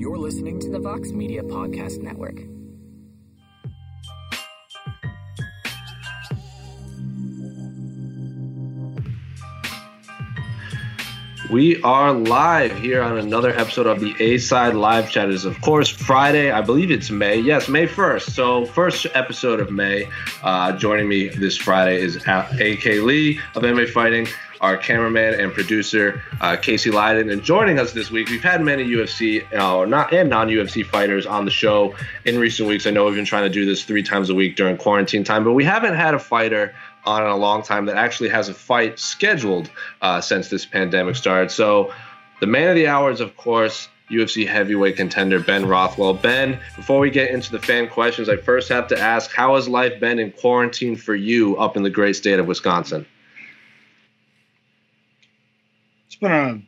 You're listening to the Vox Media Podcast Network. We are live here on another episode of the A Side Live Chat. It is of course Friday. I believe it's May. Yes, May first. So first episode of May. Uh, joining me this Friday is AK Lee of MMA Fighting, our cameraman and producer uh, Casey Leydon, and joining us this week. We've had many UFC uh, not and non-UFC fighters on the show in recent weeks. I know we've been trying to do this three times a week during quarantine time, but we haven't had a fighter on in a long time that actually has a fight scheduled uh, since this pandemic started. So, the man of the hour is, of course, UFC heavyweight contender Ben Rothwell. Ben, before we get into the fan questions, I first have to ask how has life been in quarantine for you up in the great state of Wisconsin? It's been a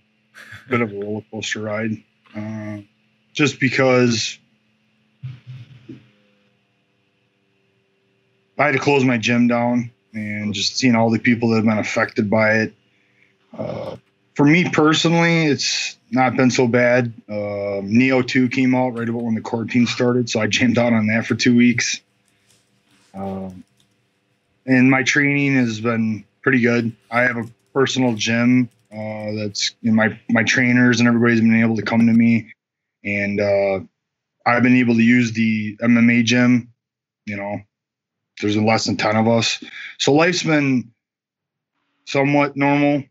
bit of a roller coaster ride. Uh, just because I had to close my gym down and just seeing all the people that have been affected by it. Uh, for me personally, it's not been so bad. Uh, Nioh 2 came out right about when the quarantine started, so I jammed out on that for two weeks. Um, and my training has been pretty good. I have a personal gym uh, that's know, my my trainers and everybody's been able to come to me, and uh, I've been able to use the MMA gym. You know, there's less than 10 of us. So life's been somewhat normal,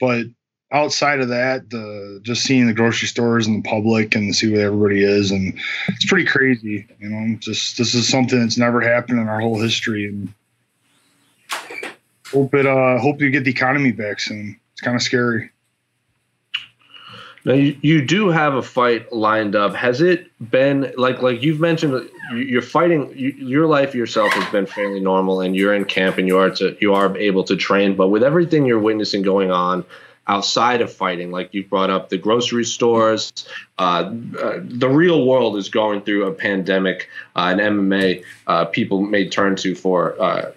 but outside of that, the just seeing the grocery stores and the public and see where everybody is, and it's pretty crazy. You know, just this is something that's never happened in our whole history, and hope it. Uh, hope you get the economy back soon. It's kind of scary. Now you, you do have a fight lined up. Has it been like like you've mentioned? You're fighting. You, your life yourself has been fairly normal, and you're in camp, and you are to you are able to train. But with everything you're witnessing going on outside of fighting, like you brought up, the grocery stores, uh, uh, the real world is going through a pandemic. Uh, and MMA uh, people may turn to for uh,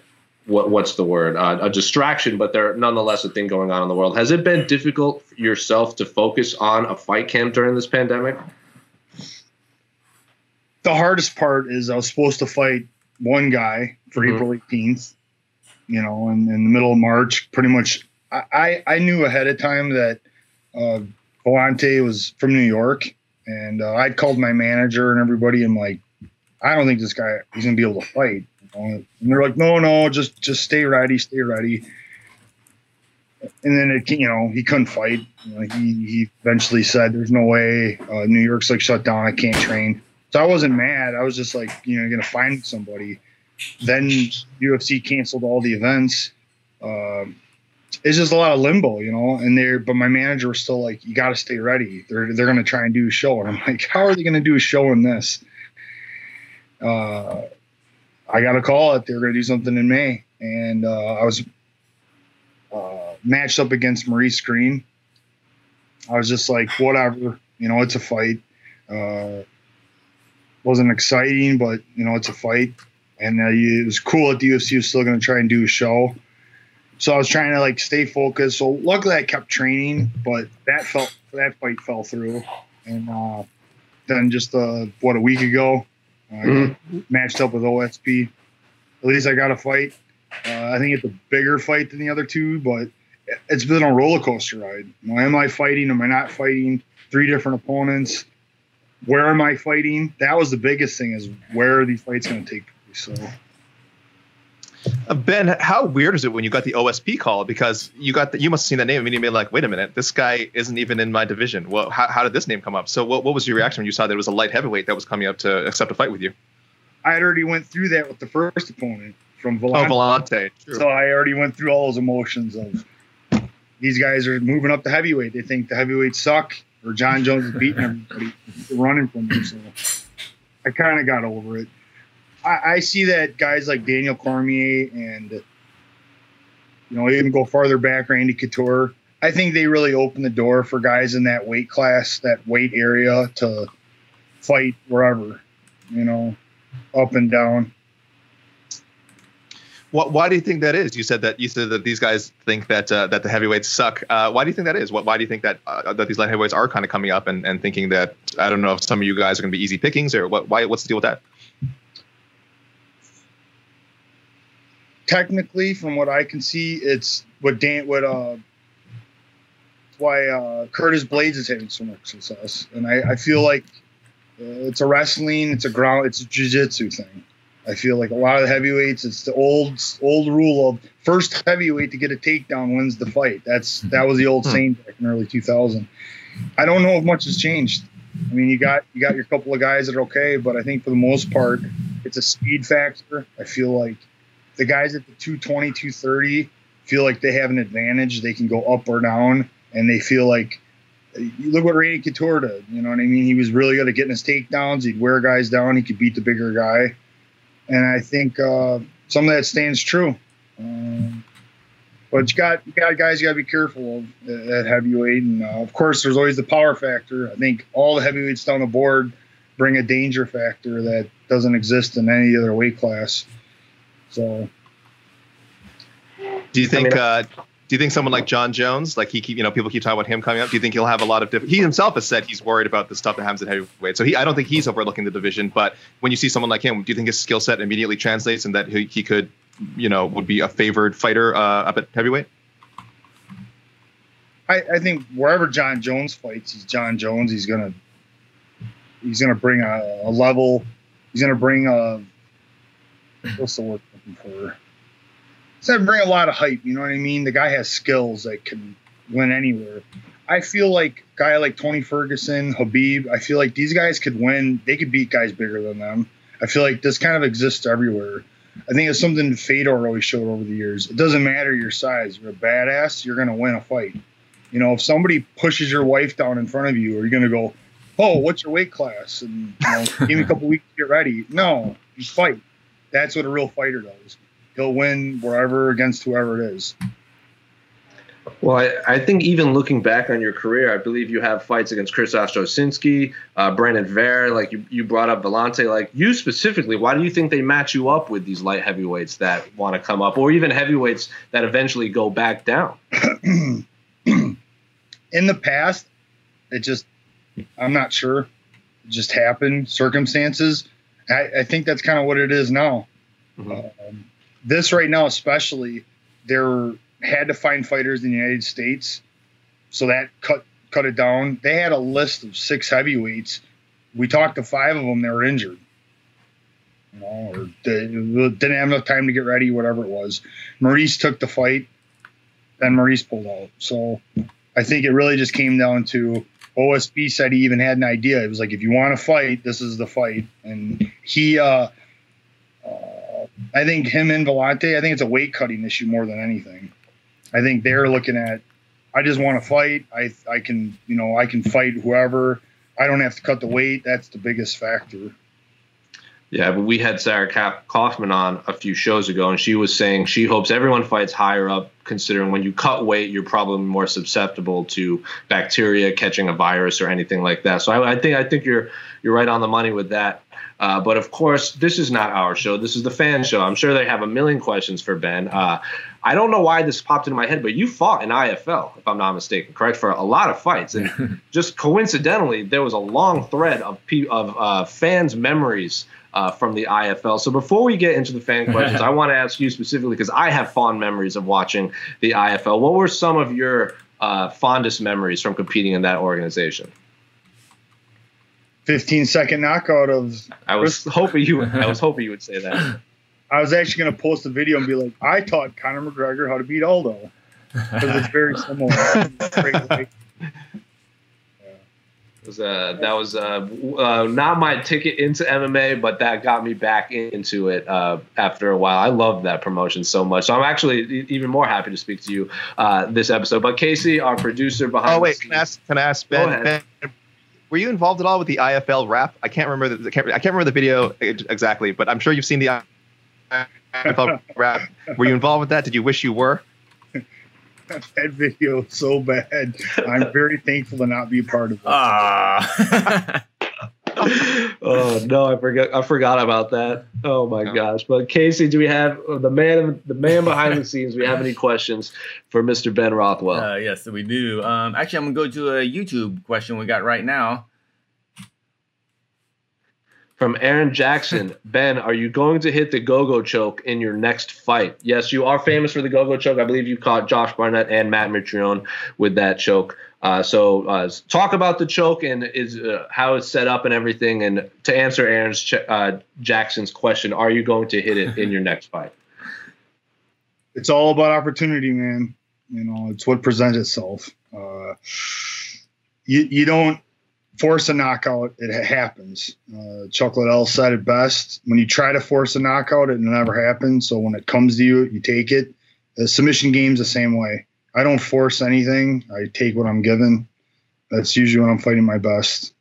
what what's the word? Uh, a distraction but there nonetheless a thing going on in the world. Has it been difficult for yourself to focus on a fight camp during this pandemic? The hardest part is i was supposed to fight one guy for mm-hmm. april 18th you know in, in the middle of march pretty much. I i knew ahead of time that uh Villante was from new york and uh, i'd called my manager and everybody and like i don't think this guy he's gonna be able to fight and they're like, no, no, just just stay ready, stay ready. And then it, you know, he couldn't fight. You know, he he eventually said, "There's no way. Uh, New York's like shut down. I can't train." So I wasn't mad. I was just like, you know, gonna find somebody. Then UFC canceled all the events. Uh, it's just a lot of limbo, you know. And they're, but my manager was still like, "You got to stay ready. They're they're gonna try and do a show." And I'm like, "How are they gonna do a show in this?" Uh, I got a call that they were going to do something in May, and uh, I was uh, matched up against Maurice Greene. I was just like, whatever, you know, it's a fight. Uh, wasn't exciting, but you know, it's a fight, and uh, it was cool that the UFC was still going to try and do a show. So I was trying to like stay focused. So luckily, I kept training, but that felt that fight fell through, and uh, then just uh, what a week ago, mm-hmm. matched up with OSP. At least I got a fight. Uh, I think it's a bigger fight than the other two, but it's been a roller coaster ride. Am I fighting? Am I not fighting? Three different opponents. Where am I fighting? That was the biggest thing: is where are these fights going to take place? So. Uh, ben, how weird is it when you got the OSP call? Because you got the, you must have seen that name and be like, wait a minute, this guy isn't even in my division. Well, how, how did this name come up? So, what, what was your reaction when you saw that it was a light heavyweight that was coming up to accept a fight with you? I had already went through that with the first opponent from Villante. Oh, Villante. True. So I already went through all those emotions of these guys are moving up to heavyweight. They think the heavyweights suck, or John Jones is beating everybody, running from them. So I kind of got over it. I, I, see that guys like Daniel Cormier and you know even go farther back, Randy Couture. I think they really open the door for guys in that weight class, that weight area, to fight wherever. You know, up and down. Why, why do you think that is? You said that you said that these guys think that uh, that the heavyweights suck. Uh, why do you think that is? What, why do you think that uh, that these light heavyweights are kind of coming up and, and thinking that I don't know if some of you guys are going to be easy pickings or what? Why? What's the deal with that? Technically, from what I can see, it's what Dan, what uh, why uh, Curtis Blaydes is having so much success, and I, I feel like uh, it's a wrestling, it's a ground, it's a jiu-jitsu thing. I feel like a lot of the heavyweights, it's the old old rule of first heavyweight to get a takedown wins the fight. That's that was the old saying back in early 2000. I don't know if much has changed. I mean, you got you got your couple of guys that are okay, but I think for the most part, it's a speed factor. I feel like the guys at the 220, 230 feel like they have an advantage. They can go up or down, and they feel like look what Randy Couture did. You know what I mean? He was really good at getting his takedowns. He'd wear guys down. He could beat the bigger guy and I think uh, some of that stands true. Um, but you got you got guys you got to be careful of at heavyweight, and uh, of course there's always the power factor. I think all the heavyweights down the board bring a danger factor that doesn't exist in any other weight class. So, do you think? I mean, uh, do you think someone like John Jones, like he keep, you know, people keep talking about him coming up? Do you think he'll have a lot of different? He himself has said he's worried about the stuff that happens at heavyweight. So he, I don't think he's overlooking the division. But when you see someone like him, do you think his skill set immediately translates and that he, he could, you know, would be a favored fighter uh, up at heavyweight? I, I think wherever John Jones fights, he's John Jones. He's gonna he's gonna bring a, a level. He's gonna bring a what's the word looking for? So bring a lot of hype. You know what I mean? The guy has skills that can win anywhere. I feel like guy like Tony Ferguson, Khabib, I feel like these guys could win. They could beat guys bigger than them. I feel like this kind of exists everywhere. I think it's something Fedor always showed over the years. It doesn't matter your size. You're a badass. You're gonna win a fight. You know, if somebody pushes your wife down in front of you, are you gonna go, "Oh, what's your weight class?" and you know, give me a couple weeks to get ready? No, you fight. That's what a real fighter does he'll win wherever against whoever it is. Well, I, I, think even looking back on your career, I believe you have fights against Chris Ostrowski, uh, Brandon Vera, like you, you brought up Villante. Like you specifically, why do you think they match you up with these light heavyweights that want to come up, or even heavyweights that eventually go back down? In the past, it just, I'm not sure. It just happened, circumstances. I, I think that's kind of what it is now. Mm-hmm. Um, this right now, especially, they're had to find fighters in the United States, so that cut cut it down. They had a list of six heavyweights. We talked to five of them that were injured. You know, or they didn't have enough time to get ready, whatever it was. Maurice took the fight, then Maurice pulled out. So I think it really just came down to OSP said he even had an idea. It was like, if you want to fight, this is the fight. And he, uh, I think him and Villante, I think it's a weight cutting issue more than anything. I think they're looking at, I just want to fight. I I can you know I can fight whoever. I don't have to cut the weight. That's the biggest factor. Yeah, but we had Sarah Kaufman on a few shows ago, and she was saying she hopes everyone fights higher up, considering when you cut weight, you're probably more susceptible to bacteria catching a virus or anything like that. So I, I think I think you're you're right on the money with that. Uh, but of course, this is not our show. This is the fan show. I'm sure they have a million questions for Ben. Uh, I don't know why this popped into my head, but you fought in IFL, if I'm not mistaken, correct, for a lot of fights. And just coincidentally, there was a long thread of, of uh, fans' memories uh, from the IFL. So before we get into the fan questions, I want to ask you specifically because I have fond memories of watching the IFL. What were some of your uh, fondest memories from competing in that organization? 15 second knockout of. I was hoping you. I was hoping you would say that. I was actually going to post a video and be like, I taught Conor McGregor how to beat Aldo because it's very similar. was uh, that was uh, uh, not my ticket into MMA, but that got me back into it uh, after a while. I love that promotion so much. So I'm actually even more happy to speak to you uh, this episode. But Casey, our producer behind. Oh wait, can I ask? Can I ask Ben? Ben were you involved at all with the IFL rap? I can't remember the I can't, I can't remember the video exactly, but I'm sure you've seen the IFL rap. Were you involved with that? Did you wish you were? that video so bad. I'm very thankful to not be a part of it. Ah. oh no, I forgot. I forgot about that. Oh my Yeah. gosh! But Casey, do we have the man? The man behind the scenes. We have any questions for Mr. Ben Rothwell? Uh, yes, we do. Um, actually, I'm gonna go to a YouTube question we got right now. From Aaron Jackson, Ben, are you going to hit the go-go choke in your next fight? Yes, you are famous for the go-go choke. I believe you caught Josh Barnett and Matt Mitrione with that choke. Uh, so uh, talk about the choke and is uh, how it's set up and everything. And to answer Aaron's ch- uh, Jackson's question, are you going to hit it in your next fight? it's all about opportunity, man. You know, it's what presents itself. Uh, you you don't force a knockout; it happens. Uh, Chuck Liddell said it best: when you try to force a knockout, it never happens. So when it comes to you, you take it. The submission game's the same way. I don't force anything. I take what I'm given. That's usually when I'm fighting my best.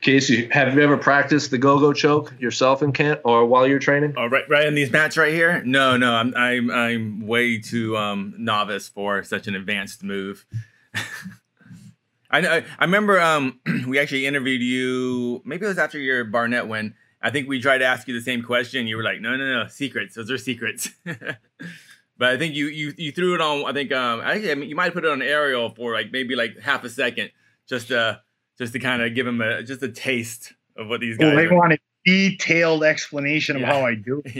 Casey, have you ever practiced the go-go choke yourself in camp or while you're training? Oh, right, right in these mats right here. No, no, I'm, I'm, I'm way too um, novice for such an advanced move. I know. I remember um, we actually interviewed you. Maybe it was after your Barnett win. I think we tried to ask you the same question. You were like, "No, no, no, secrets. Those are secrets." but I think you you you threw it on. I think um, actually, I mean, you might put it on aerial for like maybe like half a second, just uh, just to kind of give him a just a taste of what these guys. Well, they are. want a detailed explanation of Yeah. how I do it.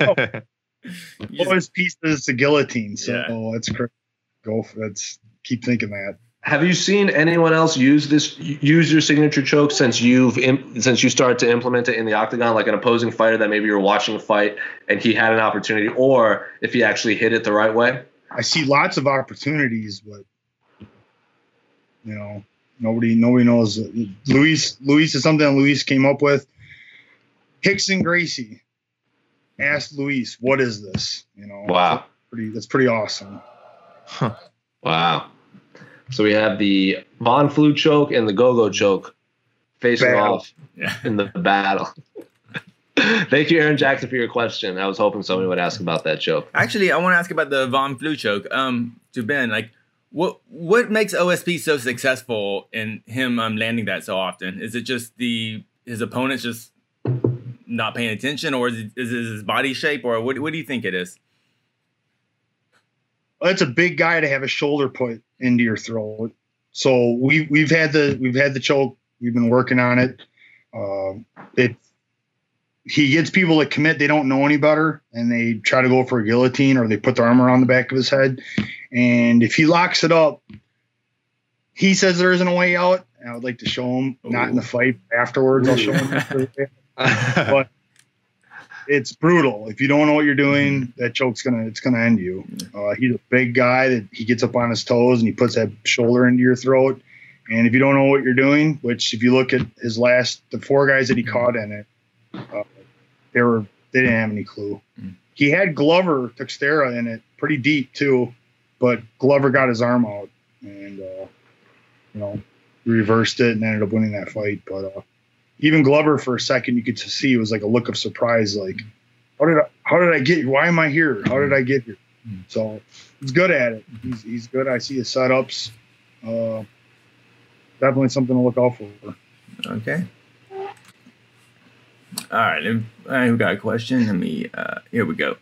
yeah. You just- Lowest piece is the guillotine. So Yeah. that's great. Go for that's keep thinking that. Have you seen anyone else use this use your signature choke since you've im- since you started to implement it in the octagon, like an opposing fighter that maybe you're watching a fight and he had an opportunity, or if he actually hit it the right way? I see lots of opportunities, but you know, nobody nobody knows. Luis Luis is something that Luis came up with. Rickson Gracie asked Luis, "What is this?" You know, Wow, pretty that's pretty awesome. Huh. wow. So we have the Von Flue choke and the Go Go choke facing Battle. off yeah. in the battle. Thank you, Aaron Jackson, for your question. I was hoping somebody would ask about that choke. Actually, I want to ask about the Von Flue choke. Um, to Ben, like, what what makes OSP so successful in him um landing that so often? Is it just the his opponents just not paying attention, or is it, is it his body shape, or what what do you think it is? Well, it's a big guy to have a shoulder put into your throat. So we we've had the we've had the choke. We've been working on it. Um, it he gets people that commit. They don't know any better, and they try to go for a guillotine or they put their arm around the back of his head. And if he locks it up, he says there isn't a way out. And I would like to show him, not in the fight. Afterwards, I'll show him. but it's brutal. If you don't know what you're doing, that choke's gonna it's gonna end you. Uh, he's a big guy that he gets up on his toes and he puts that shoulder into your throat. And if you don't know what you're doing, which if you look at his last the four guys that he caught in it, uh, they were they didn't have any clue. Mm. He had Glover Teixeira in it pretty deep too, but Glover got his arm out and uh, you know reversed it and ended up winning that fight. But uh, even Glover for a second you could see it was like a look of surprise, like how did I how did I get here? Why am I here? How did I get here? Mm. So he's good at it. He's, he's good. I see his setups. Uh, definitely something to look out for. Okay. All right, let me- all right, we got a question. Let me. Uh, here we go.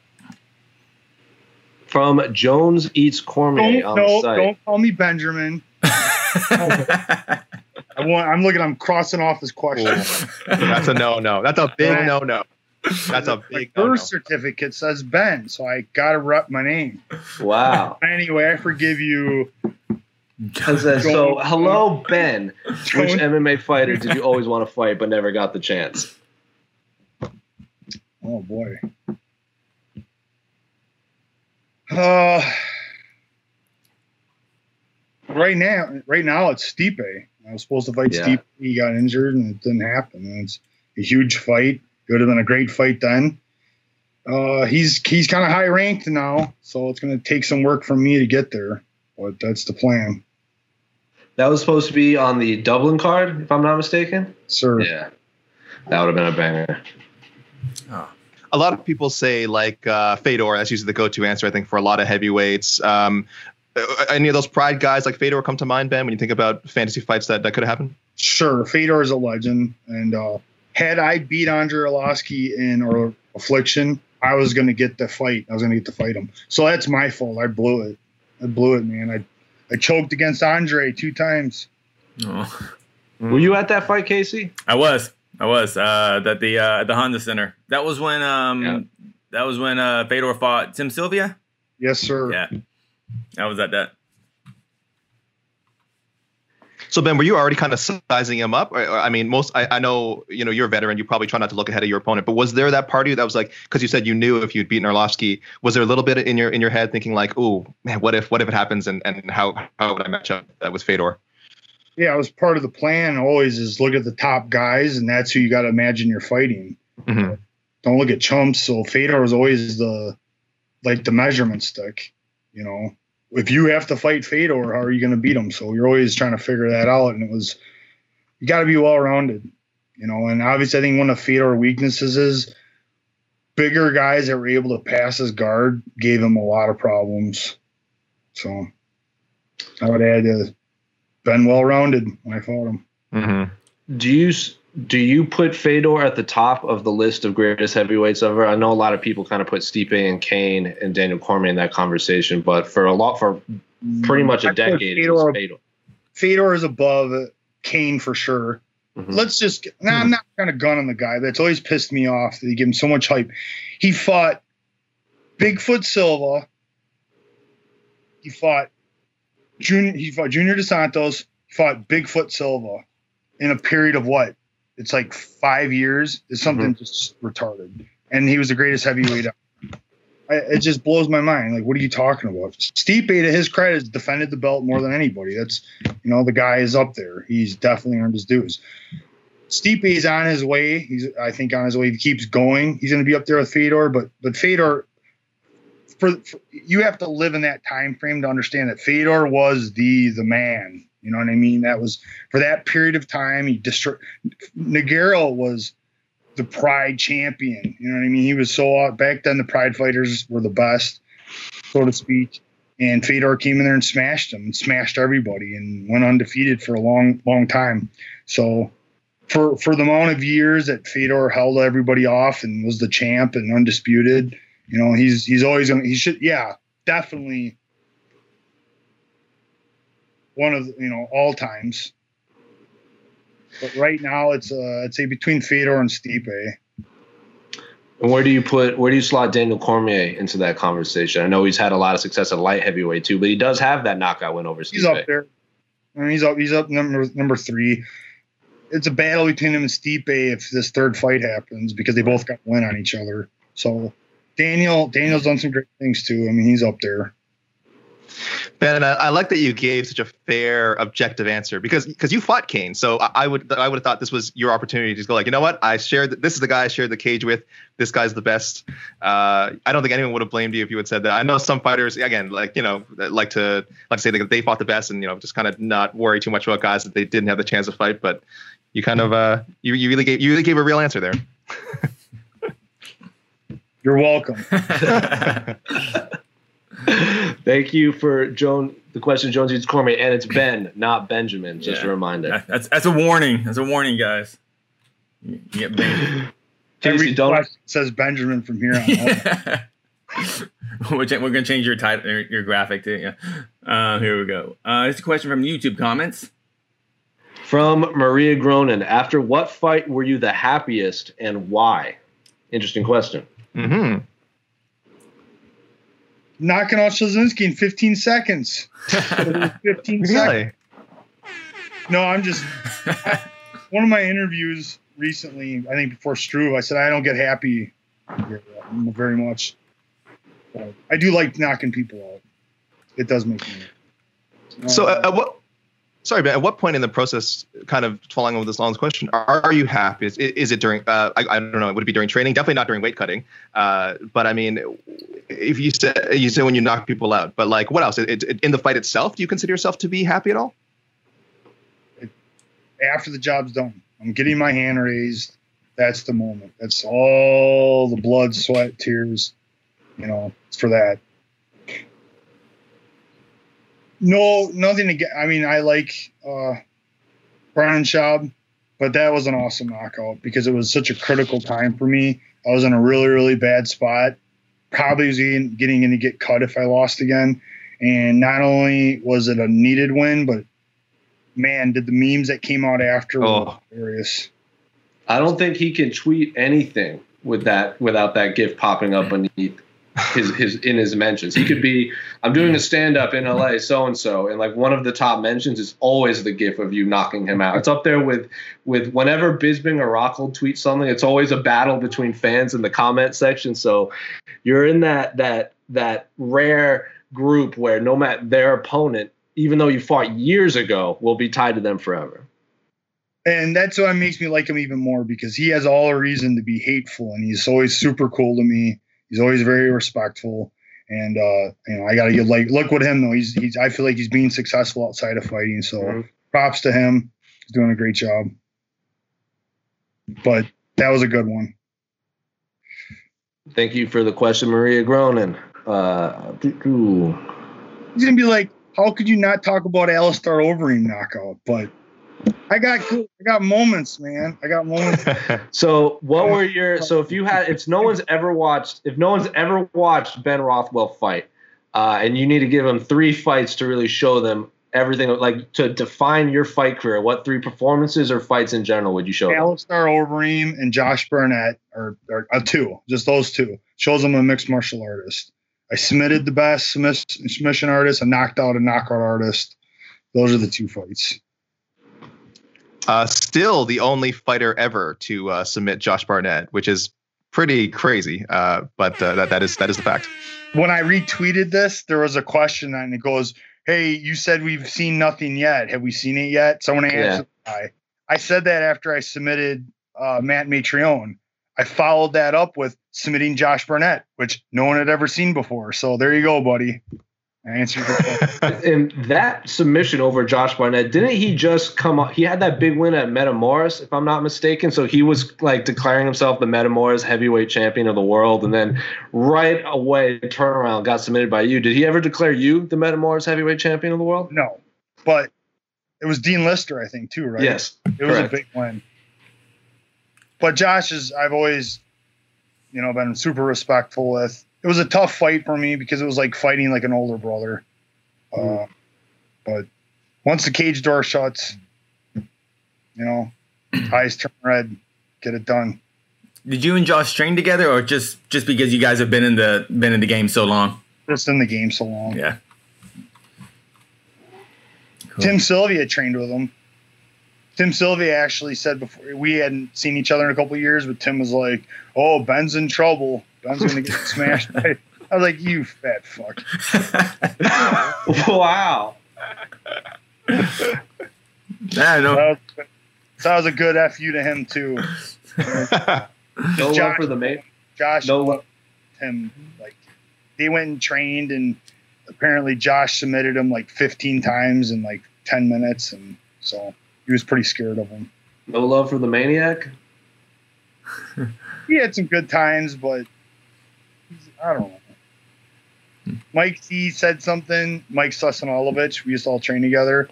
From Jones Eats Cormier Don't on no, the site. don't call me Benjamin. I want. I'm looking. I'm crossing off this question. That's a no no. That's a big no no. That's a My big no no. birth certificate says Ben, so I gotta rep my name. Wow. Anyway, I forgive you. It says, so, hello, Ben. Which MMA fighter did you always want to fight but never got the chance? Oh boy. Uh, right now, right now it's Stipe. I was supposed to fight Yeah. Stipe. He got injured and it didn't happen. And it's a huge fight. It would have been a great fight then. Uh, he's he's kind of high ranked now, so it's going to take some work from me to get there. But that's the plan, That was supposed to be on the Dublin card, if I'm not mistaken. sir. Yeah. That would have been a banger. a lot of people say like uh, Fedor. That's usually the go-to answer, I think, for a lot of heavyweights. Um, any of those pride guys like Fedor come to mind, Ben, when you think about fantasy fights that, that could have happened? sure, Fedor is a legend, and uh, had I beat Andrei Arlovsky in or Affliction, I was going to get the fight. I was going to get to fight him. So that's my fault. I blew it. I blew it, man. I I choked against Andre two times. Oh. Were you at that fight, Casey? I was. I was uh, at the uh, at the Honda Center. That was when um Yeah. that was when uh, Fedor fought Tim Sylvia. Yes, sir. Yeah, I was that that. So Ben, were you already kind of sizing him up? Or, or, I mean, most I, I know you know you're a veteran. You probably try not to look ahead of your opponent. But was there that part of you that was like, because you said you knew if you'd beaten Arlovsky, was there a little bit in your in your head thinking like, oh man, what if what if it happens and and how how would I match up uh, with Fedor? Yeah, it was part of the plan. Always is look at the top guys, and that's who you got to imagine you're fighting. hmm Don't look at chumps. So Fedor was always the like the measurement stick. You know, if you have to fight Fedor, how are you going to beat him? So you're always trying to figure that out, and it was you got to be well rounded. You know, and obviously I think one of Fedor weaknesses is bigger guys that were able to pass his guard gave him a lot of problems. So I would add to been well rounded when I fought him. hmm Do you s- do you put Fedor at the top of the list of greatest heavyweights ever? I know a lot of people kind of put Stipe and Cain and Daniel Cormier in that conversation, but for a lot for pretty much I a put decade, it Fedor, Fedor. Fedor is above Cain for sure. Mhm. Let's just. Nah, I'm not kind of gun on the guy. That's always pissed me off that he give him so much hype. He fought Bigfoot Silva. He fought Junior. He fought Junior Dos Santos. He fought Bigfoot Silva in a period of what? It's like five years. It's something mm-hmm. just retarded. And he was the greatest heavyweight. I, it just blows my mind. Like, what are you talking about? Stipe, to his credit, has defended the belt more than anybody. That's, you know, the guy is up there. He's definitely earned his dues. Stipe is on his way. He's, I think, on his way. If he keeps going, he's going to be up there with Fedor. But, but Fedor, for, for you have to live in that time frame to understand that Fedor was the the man. You know what I mean? That was for that period of time. He destroyed. Nogueira was the Pride champion. You know what I mean? He was so back then. The Pride fighters were the best, so to speak. And Fedor came in there and smashed him, and smashed everybody, and went undefeated for a long, long time. So, for for the amount of years that Fedor held everybody off and was the champ and undisputed, you know, he's he's always gonna he should yeah definitely one of you know all times. But right now it's uh I'd say between Fedor and Stipe. And where do you put where do you slot Daniel Cormier into that conversation? I know he's had a lot of success at light heavyweight too, but he does have that knockout win over Stipe. He's up there. I mean, he's up. He's up number number three. It's a battle between him and Stipe if this third fight happens because they both got win on each other. So Daniel Daniel's done some great things too. I mean, he's up there. Ben, I, I like that you gave such a fair, objective answer because because you fought Cain. So I, I would I would have thought this was your opportunity to go like, you know what? I shared this is the guy I shared the cage with. This guy's the best. Uh, I don't think anyone would have blamed you if you had said that. I know some fighters again, like you know, that like to like to say that they fought the best and you know just kind of not worry too much about guys that they didn't have the chance to fight. But you kind of uh, you you really gave you really gave a real answer there. You're welcome. Thank you for Joan. The question Jones eats Cormier, and it's Ben, not Benjamin. Just a reminder. That's that's a warning. That's a warning, guys. You you get banned. Every don't question says Benjamin from here on out. we're, gonna change your title, your, your graphic to Yeah. Uh, here we go. Uh, it's a question from YouTube comments. from Maria Gronin. After what fight were you the happiest, and why? Interesting question. Mm-hmm. Knocking off Soszynski in 15 seconds. 15 seconds. Really? No, I'm just I- one of my interviews recently. I think before Struve, I said I don't get happy very much. But I do like knocking people out. It does make me. So uh, at what? Sorry, but At what point in the process, kind of following over this long question, are, are you happy? Is, is it during? Uh, I, I don't know. Would it be during training? Definitely not during weight cutting. Uh, but I mean, if you said you say when you knock people out, but like what else? It, it, in the fight itself, do you consider yourself to be happy at all? after the job's done, I'm getting my hand raised. That's the moment. That's all the blood, sweat, tears. You know, for that. No, nothing to. I mean, I like. uh Brendan Schaub, but that was an awesome knockout because it was such a critical time for me. I was in a really, really bad spot. Probably was getting, getting in to get cut if I lost again. And not only was it a needed win, but man, did the memes that came out after Oh. were hilarious. I don't think he can tweet anything with that without that gif popping up beneath his his in his mentions. He could be I'm doing a stand up in LA so and so and like one of the top mentions is always the gif of you knocking him out. It's up there with with whenever Bisping or Rockhold tweet something, it's always a battle between fans in the comment section. So you're in that that that rare group where no matter their opponent, even though you fought years ago, will be tied to them forever. And that's what makes me like him even more because he has all a reason to be hateful and he's always super cool to me. He's always very respectful. And uh, you know, I gotta give like look with him though. He's he's I feel like he's being successful outside of fighting. So Mhm. props to him. He's doing a great job. But that was a good one. Thank you for the question, Maria Gronin. Uh. He's gonna be like, how could you not talk about Alistair Overeem knockout? But I got good, I got moments, man. I got moments. So, what were your? So, if you had, if no one's ever watched, if no one's ever watched Ben Rothwell fight, uh, and you need to give him three fights to really show them everything, like to define your fight career, what three performances or fights in general would you show them? Alistair Overeem and Josh Barnett are, are, are two, just those two. Shows I'm a mixed martial artist. I submitted the best submission artist and knocked out a knockout artist. Those are the two fights. Uh, still the only fighter ever to uh, submit Josh Barnett, which is pretty crazy. Uh, but uh, that that is that is the fact. When I retweeted this, there was a question and it goes, Hey, you said we've seen nothing yet. Have we seen it yet? Someone answered I. I said that after I submitted uh, Matt Mitrione. I followed that up with submitting Josh Barnett, which no one had ever seen before. So there you go, buddy. I answered your. And that submission over Josh Barnett, didn't he just come up? He had that big win at Metamoris, if I'm not mistaken. So he was like declaring himself the Metamoris heavyweight champion of the world, and then right away turnaround got submitted by you. Did he ever declare you the Metamoris heavyweight champion of the world? No, but it was Dean Lister, I think, too, right? Yes. it was correct. a big win. But Josh is, I've always, you know, been super respectful with. It was a tough fight for me because it was like fighting like an older brother. Uh, but once the cage door shuts, you know, eyes turn red, get it done. Did you and Josh train together, or just just because you guys have been in the been in the game so long? Just in the game so long. Yeah. Cool. Tim Sylvia trained with him. Tim Sylvia actually said before we hadn't seen each other in a couple of years, but Tim was like, "Oh, Ben's in trouble. Ben's gonna get smashed." by-" I was like, "You fat fuck." wow. I don't know. That was, that was a good fu to him too. No love for the main. Josh No loved him like they went and trained, and apparently Josh submitted him like 15 times in like 10 minutes, and so he was pretty scared of him. No love for the maniac. he had some good times, but he's- I don't know. Mike C said something. Mike Ciesnolevicz, we used to all train together.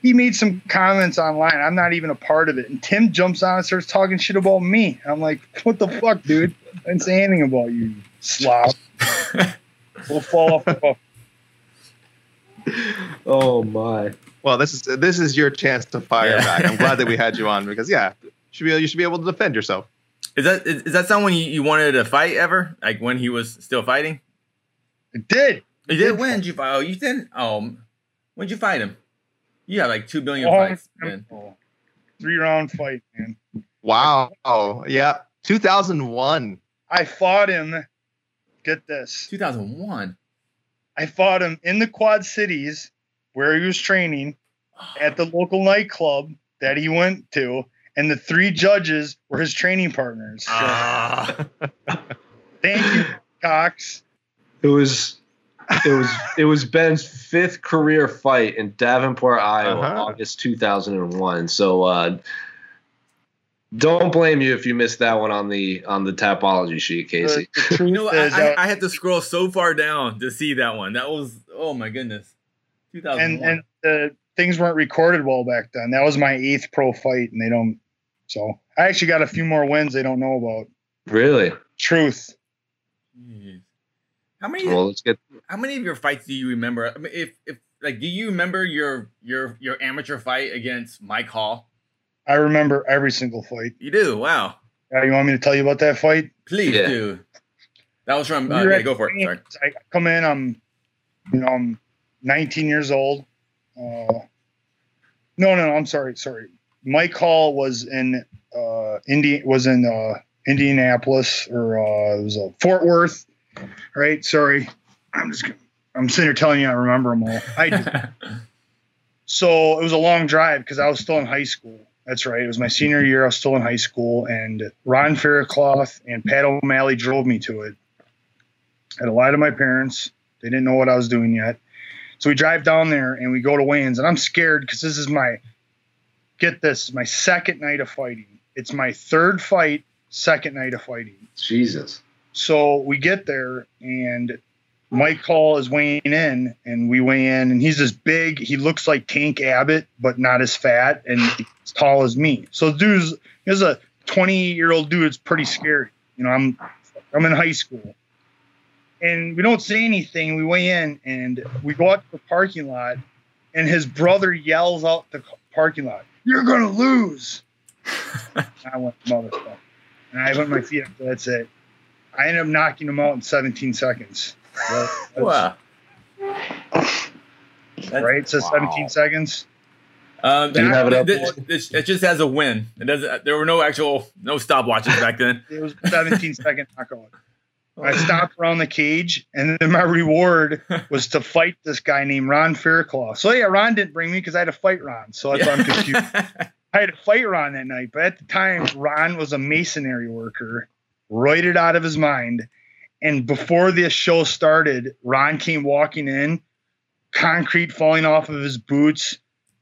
He made some comments online. I'm not even a part of it. And Tim jumps on and starts talking shit about me. I'm like, what the fuck, dude? I didn't say anything about you, you slob. we'll fall off the buff. Oh my. well, this is this is your chance to fire Yeah. back. I'm glad that we had you on because yeah, should be you should be able to defend yourself. Is that is, is that someone you, you wanted to fight ever? Like when he was still fighting? It did. You did. When did you fight? Oh, you did. Oh, when did you fight him? You had like two billion Long fights. Man. Three round fight, man. Wow. Oh yeah, 2001. I fought him. Get this. Two thousand one. I fought him in the Quad Cities where he was training at the local nightclub that he went to, and the three judges were his training partners. So, Ah. thank you, Cox. It was it was it was Ben's fifth career fight in Davenport, Iowa, Uh-huh. August 2001. So uh, don't blame you if you missed that one on the on the tapology sheet, Casey. The, the You know, I, I, uh, I had to scroll so far down to see that one. That was oh my goodness. Two thousand and one. and the things weren't recorded well back then. That was my eighth pro fight, and they don't. So I actually got a few more wins they don't know about. Really? Truth. Jeez. How many? Well, let's get. How many of your fights do you remember? I mean, if if like, do you remember your your your amateur fight against Mike Hall? I remember every single fight. You do. Wow. Uh, you want me to tell you about that fight? Please Yeah. do. That was from. Uh, yeah, go for it. Sorry. I come in. I'm, you know, I'm 19 years old. Uh, no, no, no. I'm sorry. Sorry. Mike Hall was in uh, Indi- was in uh, Indianapolis or uh, it was uh, Fort Worth. Right. Sorry. I'm just. I'm sitting here telling you I remember them all. I do. so it was a long drive because I was still in high school. That's right. It was my senior year. I was still in high school, and Ron Faircloth and Pat O'Malley drove me to it. I had to lie to my parents. They didn't know what I was doing yet. So we drive down there and we go to Wayne's, and I'm scared because this is my get this my second night of fighting. It's my third fight, second night of fighting. Jesus. So we get there and Mike Hall is weighing in and we weigh in and he's this big, he looks like Tank Abbott, but not as fat and as tall as me. So dude's he's a 20 year old dude. It's pretty scary. You know, I'm I'm in high school. And we don't say anything. We weigh in and we go out to the parking lot and his brother yells out the parking lot, You're gonna lose. I went motherfucker. And I went my feet up. That's it. I ended up knocking him out in 17 seconds. That- Wow. Right? It says Wow. 17 seconds. Um, Do you have it up? This, this- it just has a win. It doesn't. There were no actual no stopwatches back then. It was 17 second knockout. I stopped around the cage, and then my reward was to fight this guy named Ron Faircloth. So yeah, Ron didn't bring me because I had to fight Ron. So that's why I'm confused. I had to fight Ron that night, but at the time, Ron was a masonry worker, roided out of his mind. And before this show started, Ron came walking in, concrete falling off of his boots,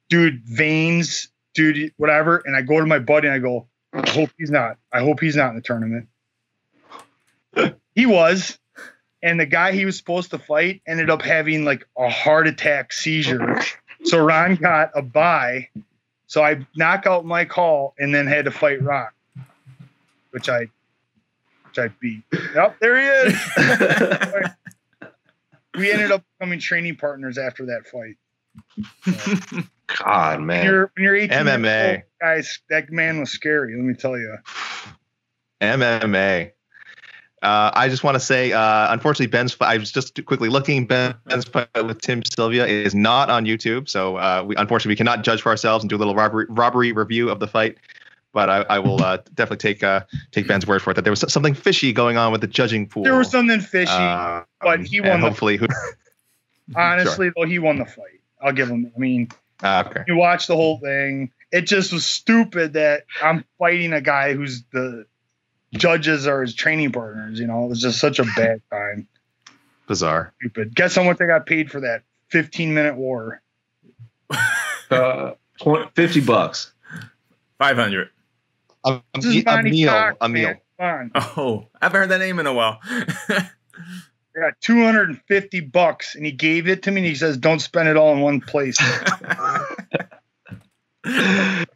dude, veins, dude, whatever. And I go to my buddy and I go, I hope he's not. I hope he's not in the tournament. He was. And the guy he was supposed to fight ended up having like a heart attack seizure. So Ron got a bye. So I knock out Mike Hall and then had to fight Ron, which I which I beat. Yep, there he is. we ended up becoming training partners after that fight. God, When man. you're when you're 18 years MMA. old, guys, that man was scary. Let me tell you. MMA. Uh, I just want to say, uh, unfortunately, Ben's. I was just quickly looking. Ben's fight with Tim Sylvia is not on YouTube, so uh, we unfortunately we cannot judge for ourselves and do a little robbery, robbery review of the fight. But I, I will uh, definitely take uh, take Ben's word for it that there was something fishy going on with the judging pool. There was something fishy. Uh, but he won the- Hopefully, who? Honestly, though, he won the fight. I'll give him. I mean, Uh, okay. you watch the whole thing. It just was stupid that I'm fighting a guy who's the judges are his training partners. You know, it was just such a bad time. Bizarre. Stupid. Guess how much I got paid for that 15 minute war? Uh, tw- 50 bucks. Five hundred. A, a, This is a meal. Cox, A meal. man. Oh, I haven't heard that name in a while. I got 250 bucks, and he gave it to me. And he says, "Don't spend it all in one place."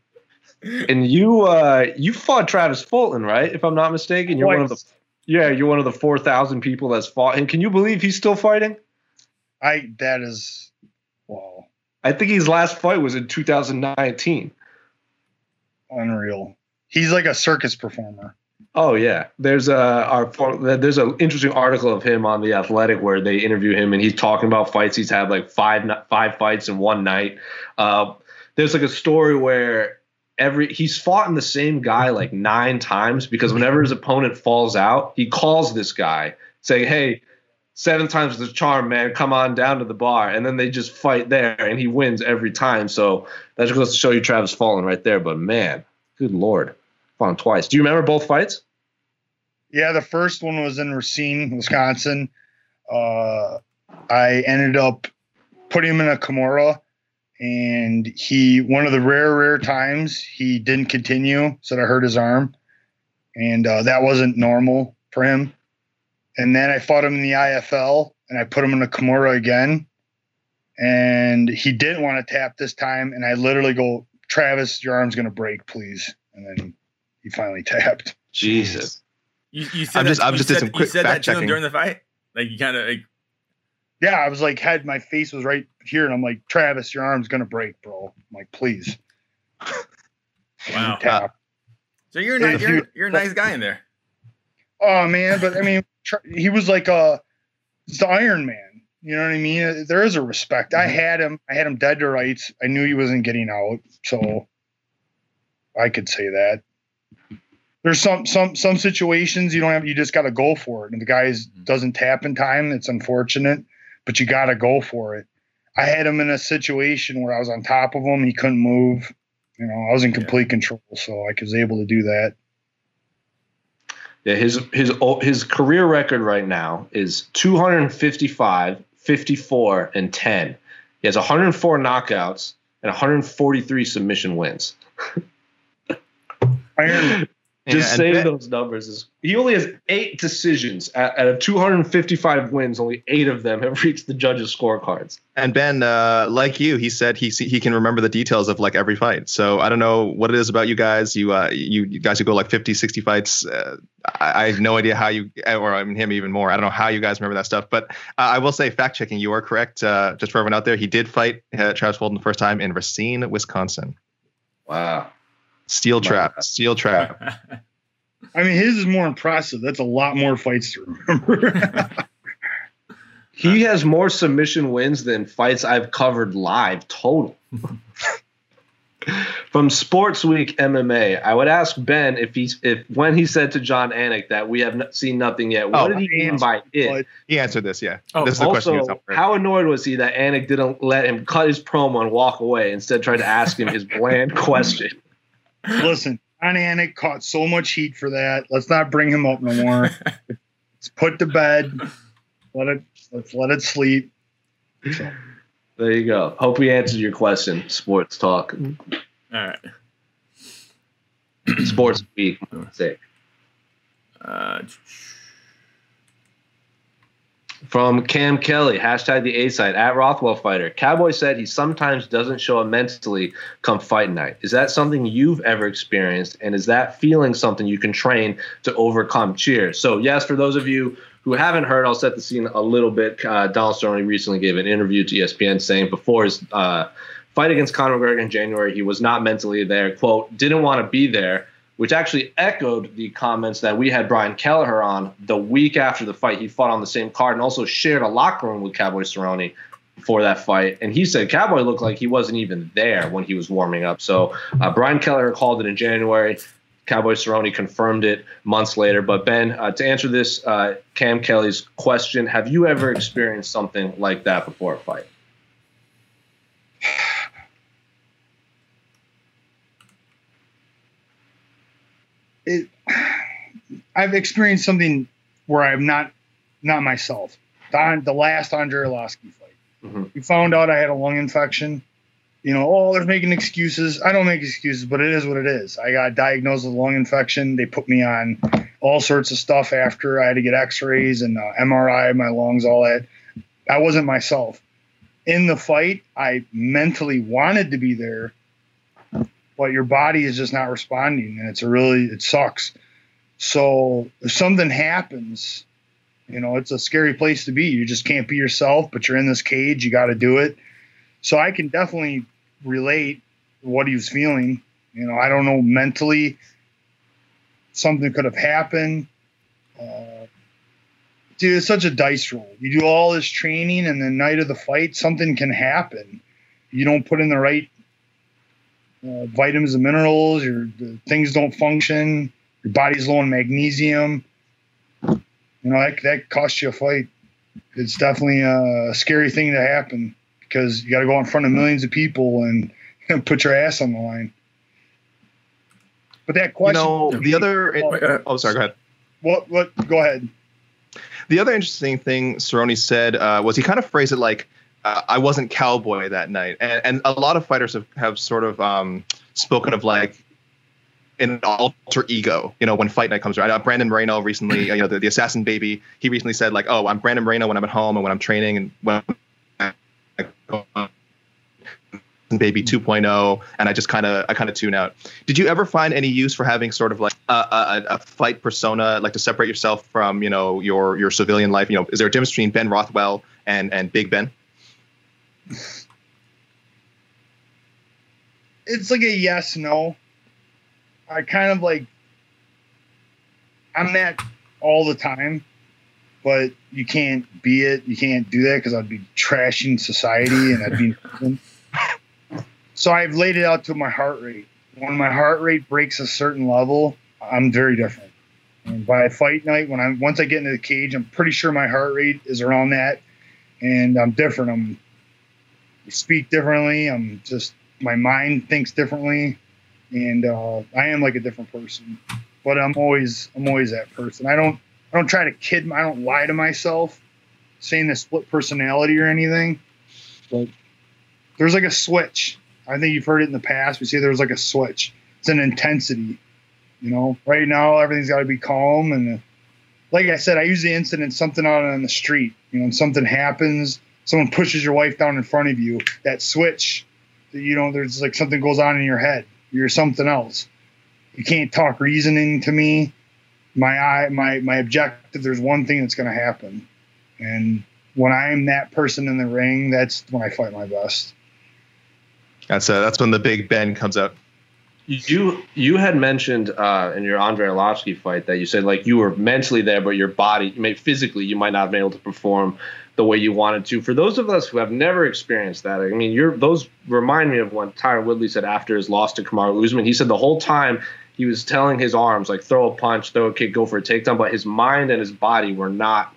And you uh you fought Travis Fulton, right? If I'm not mistaken. You're one of the Yeah, you're one of the 4,000 people that's fought. And can you believe he's still fighting? I that is wow, I think his last fight was in 2019. unreal. He's like a circus performer. Oh yeah, there's a our there's an interesting article of him on the Athletic where they interview him and he's talking about fights he's had like five five fights in one night. Uh, there's like a story where every he's fought in the same guy like nine times because whenever his opponent falls out, he calls this guy saying, "Hey." Seven times the charm, man. Come on down to the bar, and then they just fight there, and he wins every time. So that just goes to show you Travis Fulton right there. But man, good lord, fought him twice. Do you remember both fights? Yeah, the first one was in Racine, Wisconsin. Uh, I ended up putting him in a Kimura, and he one of the rare, rare times he didn't continue, said I hurt his arm, and uh, that wasn't normal for him. And then I fought him in the IFL, and I put him in a Kimura again, and he didn't want to tap this time. And I literally go, Travis, your arm's gonna break, please. And then he finally tapped. Jesus. You, you said I'm that, just- I'm you just did said, some you quick said that to him fact-checking. during the fight. Like you kind of like Yeah, I was like, had my face was right here, and I'm like, Travis, your arm's gonna break, bro. I'm like, please. And Wow. tapped. so you're a nice, you're, you- you're a nice guy in there. Oh man, but I mean, tr- he was like a the Iron Man. You know what I mean? Uh, There is a respect. I had him. I had him dead to rights. I knew he wasn't getting out, so I could say that. There's some some some situations you don't have. You just got to go for it. And the guy doesn't tap in time. It's unfortunate, but you got to go for it. I had him in a situation where I was on top of him. He couldn't move. You know, I was in complete control, so I was able to do that. Yeah, his his his career record right now is 255, 54, and 10. He has 104 knockouts and 143 submission wins. Iron Just and saying those numbers is he only has eight decisions out out of 255 wins. Only eight of them have reached the judges' scorecards. And Ben, uh, like you, he said he he can remember the details of like every fight. So I don't know what it is about you guys. You uh, you, you guys who go like 50, 60 fights. Uh, I, I have no idea how you, or I mean him even more. I don't know how you guys remember that stuff. But uh, I will say, fact checking, you are correct. Uh, just for everyone out there, he did fight uh, Travis Fulton the first time in Racine, Wisconsin. Wow. Steel trap, steel trap. I mean, his is more impressive. That's a lot more fights to remember. He has more submission wins than fights I've covered live total. From Sports Week MMA, I would ask Ben if he's if when he said to Jon Anik that we have n- seen nothing yet. What Oh, did he mean by it? He answered this. Yeah, Oh, this is the question. Also, up for. how annoyed was he that Anik didn't let him cut his promo and walk away, instead tried to ask him his bland question? Listen, Jon Anik caught so much heat for that. Let's not bring him up no more. Let's put to bed. Let it. Let's let it sleep. So, There you go. Hope we answered your question. Sports talk, All right. Sports Week. Say. Uh, From Cam Kelly, hashtag the A side at Rothwell Fighter. Cowboy said he sometimes doesn't show up mentally come fight night. Is that something you've ever experienced? And is that feeling something you can train to overcome? Cheers. So, yes, for those of you who haven't heard, I'll set the scene a little bit. Uh, Donald Cerrone recently gave an interview to ESPN saying before his uh, fight against Conor McGregor in January, he was not mentally there. Quote, didn't want to be there which actually echoed the comments that we had Brian Kelleher on the week after the fight. He fought on the same card and also shared a locker room with Cowboy Cerrone for that fight. And he said Cowboy looked like he wasn't even there when he was warming up. So uh, Brian Kelleher called it in January. Cowboy Cerrone confirmed it months later. But Ben, uh, to answer this uh, Cam Kelly's question, have you ever experienced something like that before a fight? It, I've experienced something where I'm not not myself. The, the last Andrei Arlovsky fight, Mhm. we found out I had a lung infection. You know, oh, they're making excuses. I don't make excuses, but it is what it is. I got diagnosed with lung infection. They put me on all sorts of stuff after. I had to get X-rays and uh, MRI my lungs, all that. I wasn't myself. In the fight, I mentally wanted to be there, but your body is just not responding, and it's a really it sucks. So if something happens, you know, it's a scary place to be. You just can't be yourself, but you're in this cage. You got to do it. So I can definitely relate what he was feeling. You know, I don't know mentally something could have happened. Uh, dude, it's such a dice roll. You do all this training, and the night of the fight, something can happen. You don't put in the right uh, vitamins and minerals. Your the things don't function. Your body's low in magnesium. You know that that costs you a fight. It's definitely a scary thing to happen because you got to go in front of millions of people and, put your ass on the line. But that question. You question, know, the other. Wait, uh, oh, sorry. Go ahead. what what? Go ahead. The other interesting thing Cerrone said uh, was he kind of phrased it like, "I wasn't cowboy that night," and, and a lot of fighters have, have sort of um, spoken of like an alter ego. You know, when fight night comes around. Uh, Brandon Moreno recently, you know, the, the assassin baby, he recently said like, "Oh, I'm Brandon Moreno when I'm at home and when I'm training and when I baby 2.0 and i just kind of i kind of tune out did you ever find any use for having sort of like a, a, a, fight persona like to separate yourself from you know your your civilian life you know is there a difference between ben rothwell and and big ben it's like a yes no i kind of like i'm that all the time but you can't be it you can't do that because i'd be trashing society and i'd be So I've laid it out to my heart rate. When my heart rate breaks a certain level, I'm very different. And by fight night, when I once I get into the cage, I'm pretty sure my heart rate is around that, and I'm different. I'm speak differently. I'm just my mind thinks differently, and uh, I am like a different person. But I'm always I'm always that person. I don't I don't try to kid. I don't lie to myself, saying the split personality or anything. But there's like a switch I think you've heard it in the past. We see there's like a switch. It's an intensity. You know, right now everything's got to be calm and, like I said, I use the incident something out on the street. You know, something happens, someone pushes your wife down in front of you. That switch, you know, there's like something goes on in your head. You're something else. You can't talk reasoning to me. My eye, my my objective. There's one thing that's going to happen, and when I'm that person in the ring, that's when I fight my best. That's uh, that's when the big Ben comes out. You you had mentioned uh, in your Andrei Arlovsky fight that you said like you were mentally there, but your body, you may physically, you might not have been able to perform the way you wanted to. For those of us who have never experienced that, I mean, you're those remind me of what Tyron Woodley said after his loss to Kamaru Usman. He said the whole time he was telling his arms like throw a punch, throw a kick, go for a takedown, but his mind and his body were not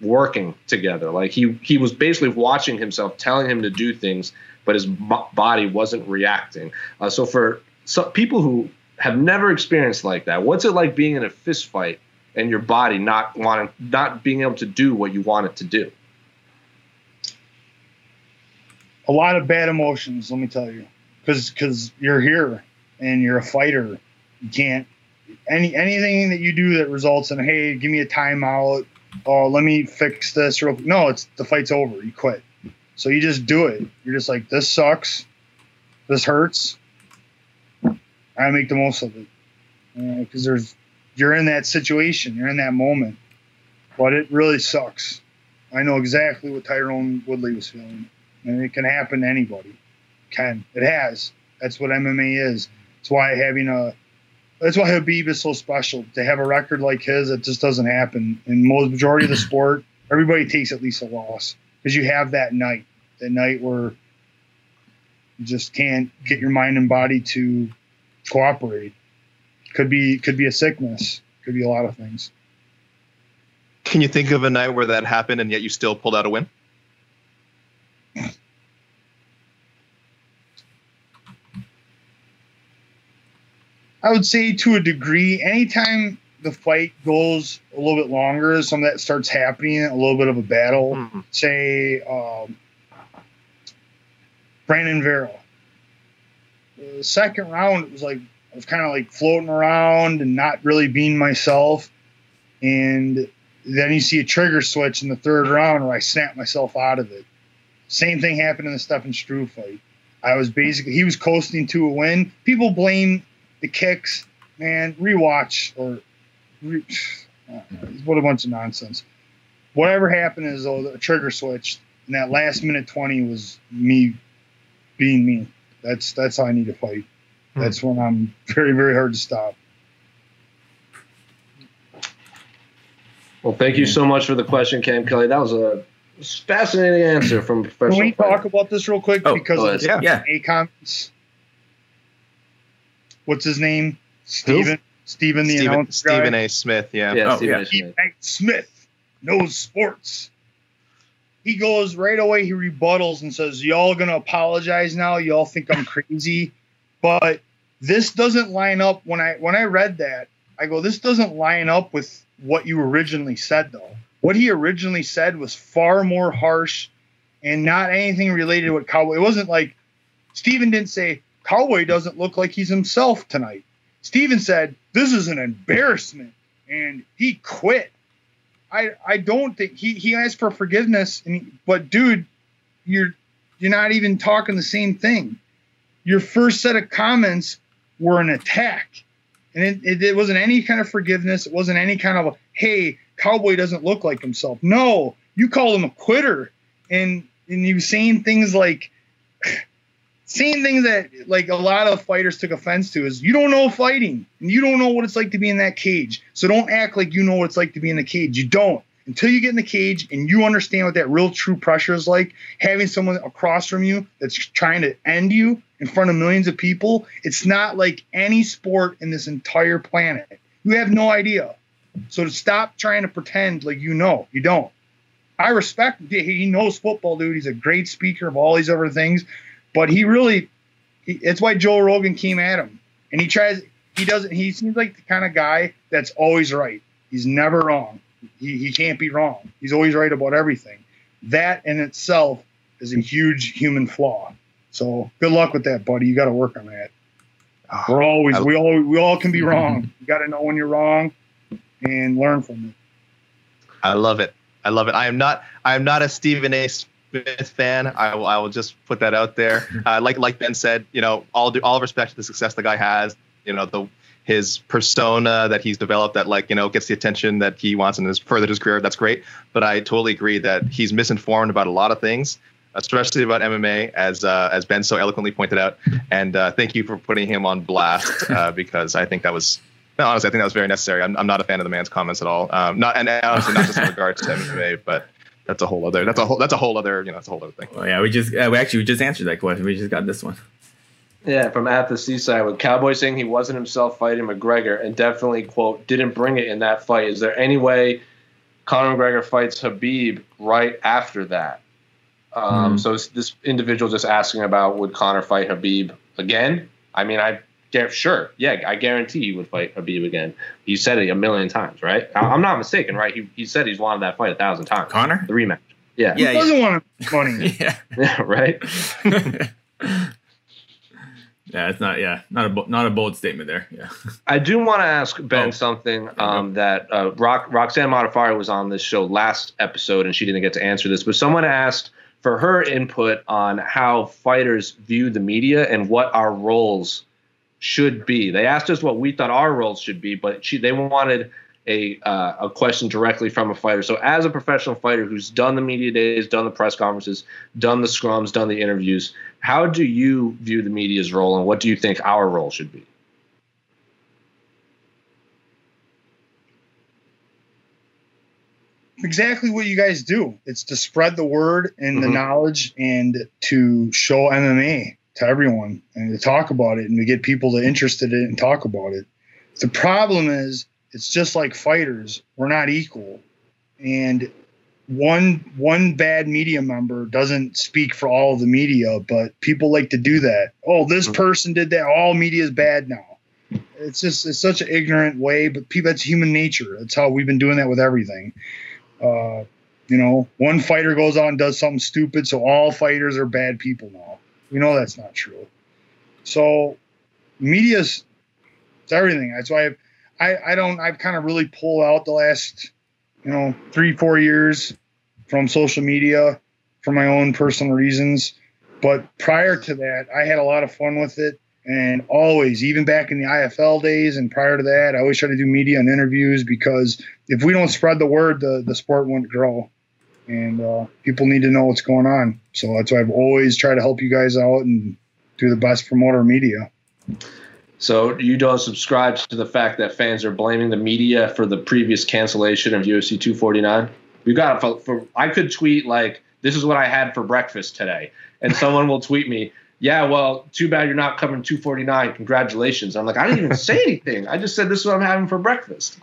working together. Like he he was basically watching himself, telling him to do things but his body wasn't reacting. Uh, so for some people who have never experienced like that, what's it like being in a fist fight and your body not wanting, not being able to do what you want it to do? A lot of bad emotions, let me tell you, because because you're here and you're a fighter. You can't any anything that you do that results in hey, give me a timeout. Oh, let me fix this. Real no, it's the fight's over. You quit. So you just do it. You're just like, this sucks. This hurts. I make the most of it. Uh, because there's, you're in that situation. You're in that moment. But it really sucks. I know exactly what Tyron Woodley was feeling. And it can happen to anybody. It can. It has. That's what MMA is. That's why having a that's why Khabib is so special. To have a record like his, it just doesn't happen. In most majority of the sport, everybody takes at least a loss because you have that night, that night where you just can't get your mind and body to cooperate. Could be could be a sickness. Could be a lot of things. Can you think of a night where that happened and yet you still pulled out a win? I would say to a degree, anytime the fight goes a little bit longer, some of that starts happening, a little bit of a battle. Mm-hmm. Say, um, Brandon Vera. The second round, it was like I was kind of like floating around and not really being myself. And then you see a trigger switch in the third round where I snap myself out of it. Same thing happened in the Stefan Struve fight. I was basically he was coasting to a win. People blame the kicks. Man, rewatch or what a bunch of nonsense. Whatever happened is a the trigger switch and that last minute twenty was me being me. That's that's how I need to fight. Hmm. That's when I'm very very hard to stop. Well, thank you so much for the question, Cam Kelly. That was a fascinating answer from professional. Can we fighter. talk about this real quick oh, because of yeah. A comments? What's his name? Steven. Stephen the Stephen, Stephen A. Smith, yeah. Yeah, oh, Stephen yeah. A. Smith. Smith knows sports. He goes right away, he rebuttals and says, Y'all gonna apologize now? Y'all think I'm crazy. But this doesn't line up when I when I read that, I go, this doesn't line up with what you originally said though. What he originally said was far more harsh and not anything related to what Cowboy. It wasn't like Stephen didn't say Cowboy doesn't look like he's himself tonight. Stephen said this is an embarrassment, and he quit. I I don't think he he asked for forgiveness, and he, but dude, you're you're not even talking the same thing. Your first set of comments were an attack. And it, it, it wasn't any kind of forgiveness. It wasn't any kind of, hey, Cowboy doesn't look like himself. No, you called him a quitter. And, and you saying things like, saying thing that like a lot of fighters took offense to is you don't know fighting and you don't know what it's like to be in that cage. So don't act like you know what it's like to be in the cage. You don't until you get in the cage and you understand what that real true pressure is like. Having someone across from you that's trying to end you in front of millions of people. It's not like any sport in this entire planet. You have no idea. So to stop trying to pretend like you know, you don't. I respect he knows football, dude. He's a great speaker of all these other things. But he really, he, it's why Joe Rogan came at him, and he tries. He doesn't. He seems like the kind of guy that's always right. He's never wrong. He, he can't be wrong. He's always right about everything. That in itself is a huge human flaw. So good luck with that, buddy. You got to work on that. Oh, We're always we all we all can be mm-hmm. wrong. You got to know when you're wrong and learn from it. I love it. I love it. I am not I am not a Stephen A. Smith fan. I will, I will just put that out there. Uh, like like Ben said, you know, all do, all respect to the success the guy has. You know, the his persona that he's developed that like you know gets the attention that he wants and has furthered his career. That's great. But I totally agree that he's misinformed about a lot of things, especially about MMA, as uh, as Ben so eloquently pointed out. And uh, thank you for putting him on blast uh, because I think that was no, honestly, I think that was very necessary. I'm, I'm not a fan of the man's comments at all. Um, not and honestly, not just in regards to MMA, but that's a whole other that's a whole that's a whole other you know that's a whole other thing. Well, yeah, we just uh, we actually we just answered that question. We just got this one. Yeah, from at the seaside with Cowboy saying he wasn't himself fighting McGregor and definitely quote didn't bring it in that fight. Is there any way Conor McGregor fights Khabib right after that? Um, mm. So this individual just asking about would Conor fight Khabib again? I mean, I sure, yeah, I guarantee he would fight Khabib again. He said it a million times, right? I'm not mistaken, right? He, he said he's wanted that fight a thousand times. Conor, the rematch. Yeah, yeah, he doesn't yeah. want money. yeah, yeah, right. Yeah, it's not. Yeah, not a not a bold statement there. Yeah. I do want to ask Ben oh. something. Um, that uh, Rock, Roxanne Modafferi was on this show last episode, and she didn't get to answer this. But someone asked for her input on how fighters view the media and what our roles should be. They asked us what we thought our roles should be, but she, they wanted a uh, a question directly from a fighter. So, as a professional fighter who's done the media days, done the press conferences, done the scrums, done the interviews, how do you view the media's role, and what do you think our role should be? Exactly what you guys do. It's to spread the word and mm-hmm. the knowledge and to show MMA to everyone and to talk about it and to get people to interested in it and talk about it. The problem is it's just like fighters. We're not equal. And one one bad media member doesn't speak for all of the media, but people like to do that. Oh, this mm-hmm. person did that. All media is bad now. It's just it's such an ignorant way, but people that's human nature. That's how we've been doing that with everything. Uh, you know, one fighter goes out and does something stupid, so all fighters are bad people now. We know that's not true. So media's it's everything. That's why I've I, I don't I've kind of really pulled out the last you know three four years from social media for my own personal reasons. But prior to that, I had a lot of fun with it. And always, even back in the IFL days and prior to that, I always try to do media and interviews because if we don't spread the word, the, the sport won't grow. And uh, people need to know what's going on. So that's why I've always tried to help you guys out and do the best promoter media. So you don't subscribe to the fact that fans are blaming the media for the previous cancellation of UFC 249? We got for, for I could tweet like this is what I had for breakfast today, and someone will tweet me, yeah, well, too bad you're not covering 249. Congratulations. I'm like, I didn't even say anything. I just said this is what I'm having for breakfast.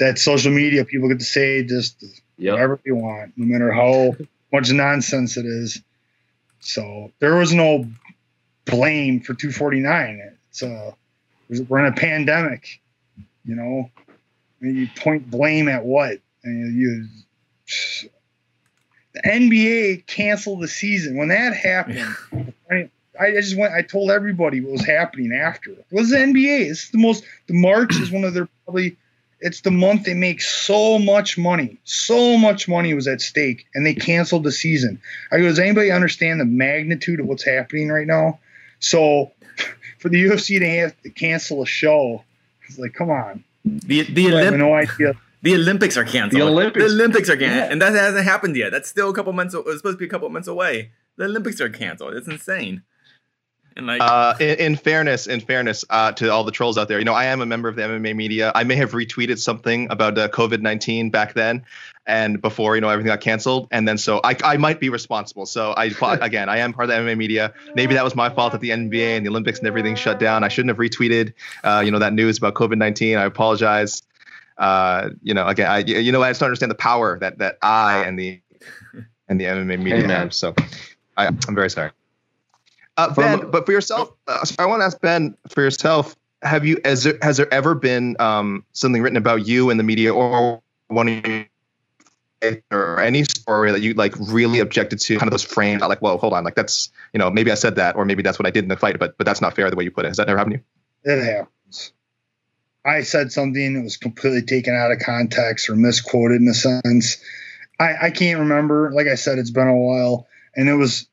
That social media, people get to say just yep. whatever they want, no matter how much nonsense it is. So there was no blame for 249. It's uh, we're in a pandemic, you know. I mean, you point blame at what? And you, the NBA canceled the season when that happened. I, I just went. I told everybody what was happening after. It was the NBA. It's the most. The March is one of their probably it's the month they make so much money. So much money was at stake, and they canceled the season. I go, does anybody understand the magnitude of what's happening right now? So, for the UFC to have to cancel a show, it's like, come on. The the I have Olymp- no idea. the Olympics are canceled. The Olympics. The Olympics are canceled, Yeah. and that hasn't happened yet. That's still a couple months. It's supposed to be a couple months away. The Olympics are canceled. It's insane. And like, Uh, in, in fairness, in fairness uh, to all the trolls out there, you know, I am a member of the MMA media. I may have retweeted something about uh, COVID nineteen back then, and before you know everything got canceled, and then so I, I might be responsible. So I again, I am part of the MMA media. Maybe that was my fault that the NBA and the Olympics and everything shut down. I shouldn't have retweeted, uh, you know, that news about COVID nineteen. I apologize. Uh, you know, again, I you know I just don't understand the power that that I and the and the MMA media Amen. have. So I, I'm very sorry. Uh, From- ben, but for yourself, uh, I want to ask Ben for yourself. Have you has there, has there ever been um, something written about you in the media or one of your or any story that you like really objected to? Kind of those framed, like, whoa, hold on, like that's you know maybe I said that or maybe that's what I did in the fight, but but that's not fair the way you put it. Has that ever happened to you? It happens. I said something that was completely taken out of context or misquoted in a sense. I, I can't remember. Like I said, it's been a while. And it was,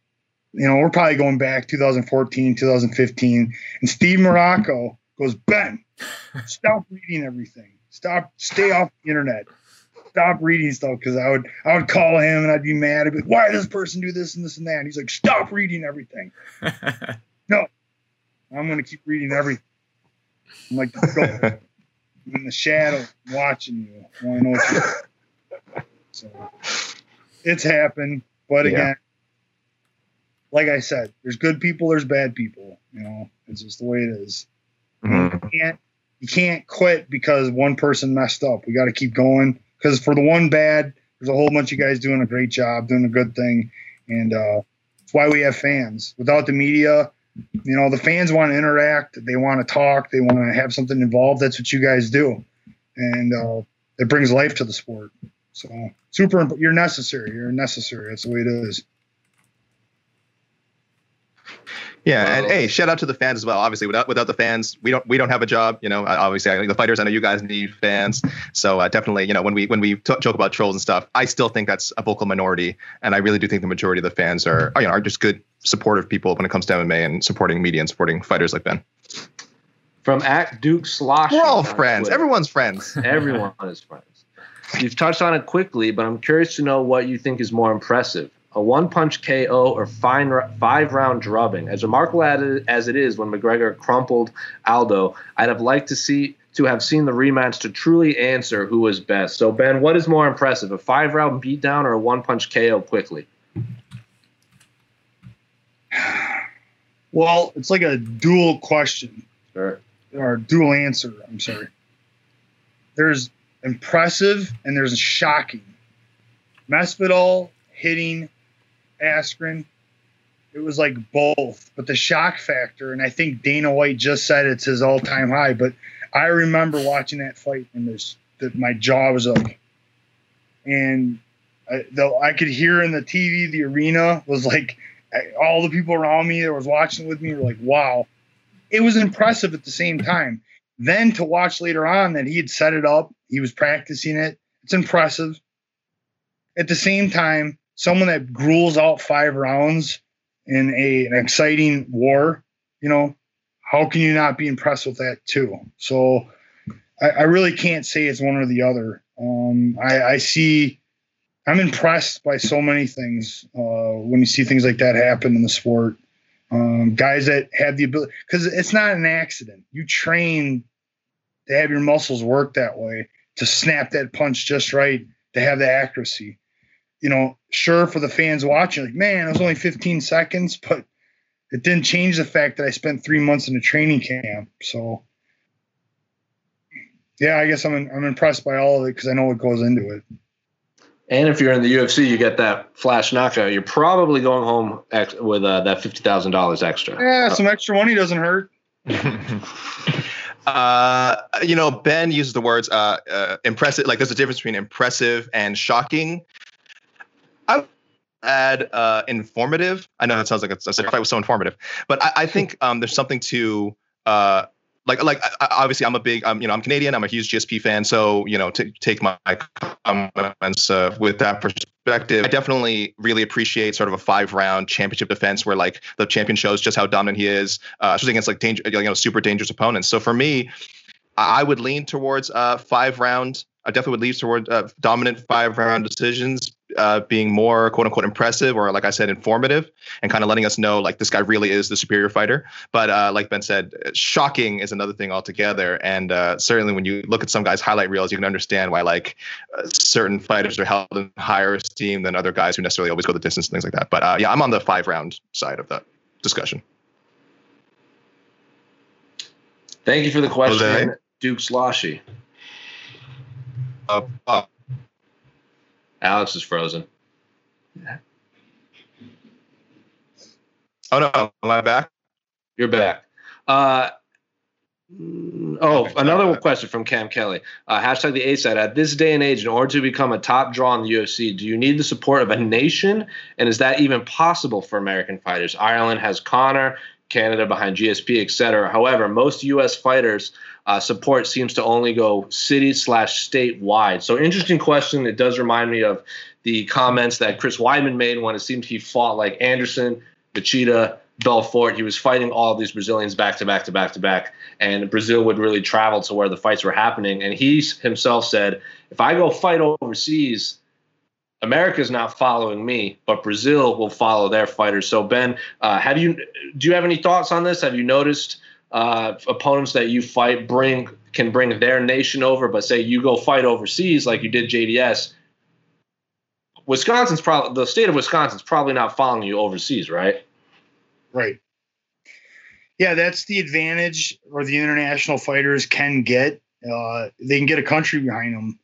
you know, we're probably going back 2014, 2015. And Steve Morocco goes, Ben, stop reading everything. Stop, stay off the internet. Stop reading stuff because I would I would call him and I'd be mad. I'd be like, why does this person do this and this and that? And he's like, stop reading everything. No, I'm gonna keep reading everything. I'm like, go. I'm in the shadow, watching you. I know what you So it's happened, but again, like I said, there's good people, there's bad people. You know, it's just the way it is. Mhm. You can't you can't quit because one person messed up. We got to keep going because for the one bad, there's a whole bunch of guys doing a great job, doing a good thing, and uh, that's why we have fans. Without the media, you know, the fans want to interact, they want to talk, they want to have something involved. That's what you guys do, and uh, it brings life to the sport. So super, you're necessary. You're necessary. That's the way it is. Yeah, and hey, shout out to the fans as well. Obviously, without without the fans, we don't we don't have a job. You know, Uh, obviously, I, the fighters. I know you guys need fans. So uh, definitely, you know, when we when we t- joke about trolls and stuff, I still think that's a vocal minority, and I really do think the majority of the fans are are, you know are just good supportive people when it comes to MMA and supporting media and supporting fighters like Ben. From at Duke Slosh. We're all friends. Everyone's friends. Everyone is friends. You've touched on it quickly, but I'm curious to know what you think is more impressive: a one-punch KO or fine five-round drubbing. As remarkable as it- as it is when McGregor crumpled Aldo, I'd have liked to see to have seen the rematch to truly answer who was best. So, Ben, what is more impressive: a five-round beatdown or a one-punch KO quickly? Well, it's like a dual question. Sure. or dual answer. I'm sorry. There's impressive and there's shocking. Masvidal hitting Askren, it was like both, but the shock factor, and I think Dana White just said it's his all-time high. But I remember watching that fight and there's that my jaw was up, and I, though I could hear in the TV, the arena was like all the people around me that was watching with me were like, "Wow." it was impressive at the same time. Then to watch later on that he had set it up, he was practicing it. It's impressive. At the same time, someone that gruels out five rounds in a, an exciting war, you know, how can you not be impressed with that too? So I, I really can't say it's one or the other. Um, I, I see, I'm impressed by so many things uh, when you see things like that happen in the sport um, guys that have the ability because it's not an accident. You train to have your muscles work that way to snap that punch just right to have the accuracy. You know, sure for the fans watching, like man, it was only 15 seconds, but it didn't change the fact that I spent three months in a training camp. So, yeah, I guess I'm I'm impressed by all of it because I know what goes into it. And if you're in the UFC, you get that flash knockout. You're probably going home ex- with uh, that fifty thousand dollars extra. Yeah, some extra money doesn't hurt. uh, you know, Ben uses the words uh, uh, impressive. Like there's a difference between impressive and shocking. I would add uh, informative. I know that sounds like it's, a fight was so informative, but I, I think um, there's something to uh, like like obviously I'm a big I'm you know I'm Canadian I'm a huge GSP fan so you know to take my comments uh, with that perspective I definitely really appreciate sort of a five round championship defense where like the champion shows just how dominant he is uh, especially against like danger you know super dangerous opponents so for me I would lean towards uh five round I definitely would lean towards uh, dominant five round decisions uh, being more quote unquote impressive or like I said informative and kind of letting us know like this guy really is the superior fighter. But uh, like Ben said, shocking is another thing altogether. And uh, certainly when you look at some guys' highlight reels, you can understand why like uh, certain fighters are held in higher esteem than other guys who necessarily always go the distance and things like that. But uh, yeah, I'm on the five round side of that discussion. Thank you for the question, Jose? Duke Sloshy. Uh, Alex is frozen. Oh no, am I back? You're back. Uh, oh, another question from Cam Kelly. Uh, hashtag the A side. At this day and age, in order to become a top draw in the UFC, do you need the support of a nation? And is that even possible for American fighters? Ireland has Conor, Canada behind GSP, etc. However, most U.S. fighters uh, support seems to only go city slash state wide. So interesting question. It does remind me of the comments that Chris Weidman made when it seemed he fought like Anderson, Machida, Belfort. He was fighting all these Brazilians back to back to back to back, and Brazil would really travel to where the fights were happening. And he himself said, "If I go fight overseas." America's not following me, but Brazil will follow their fighters. So Ben, uh, have you do you have any thoughts on this? Have you noticed uh, opponents that you fight bring can bring their nation over, but say you go fight overseas like you did JDS. Wisconsin's probably the state of Wisconsin's probably not following you overseas, right? Right. Yeah, that's the advantage where the international fighters can get. Uh, they can get a country behind them.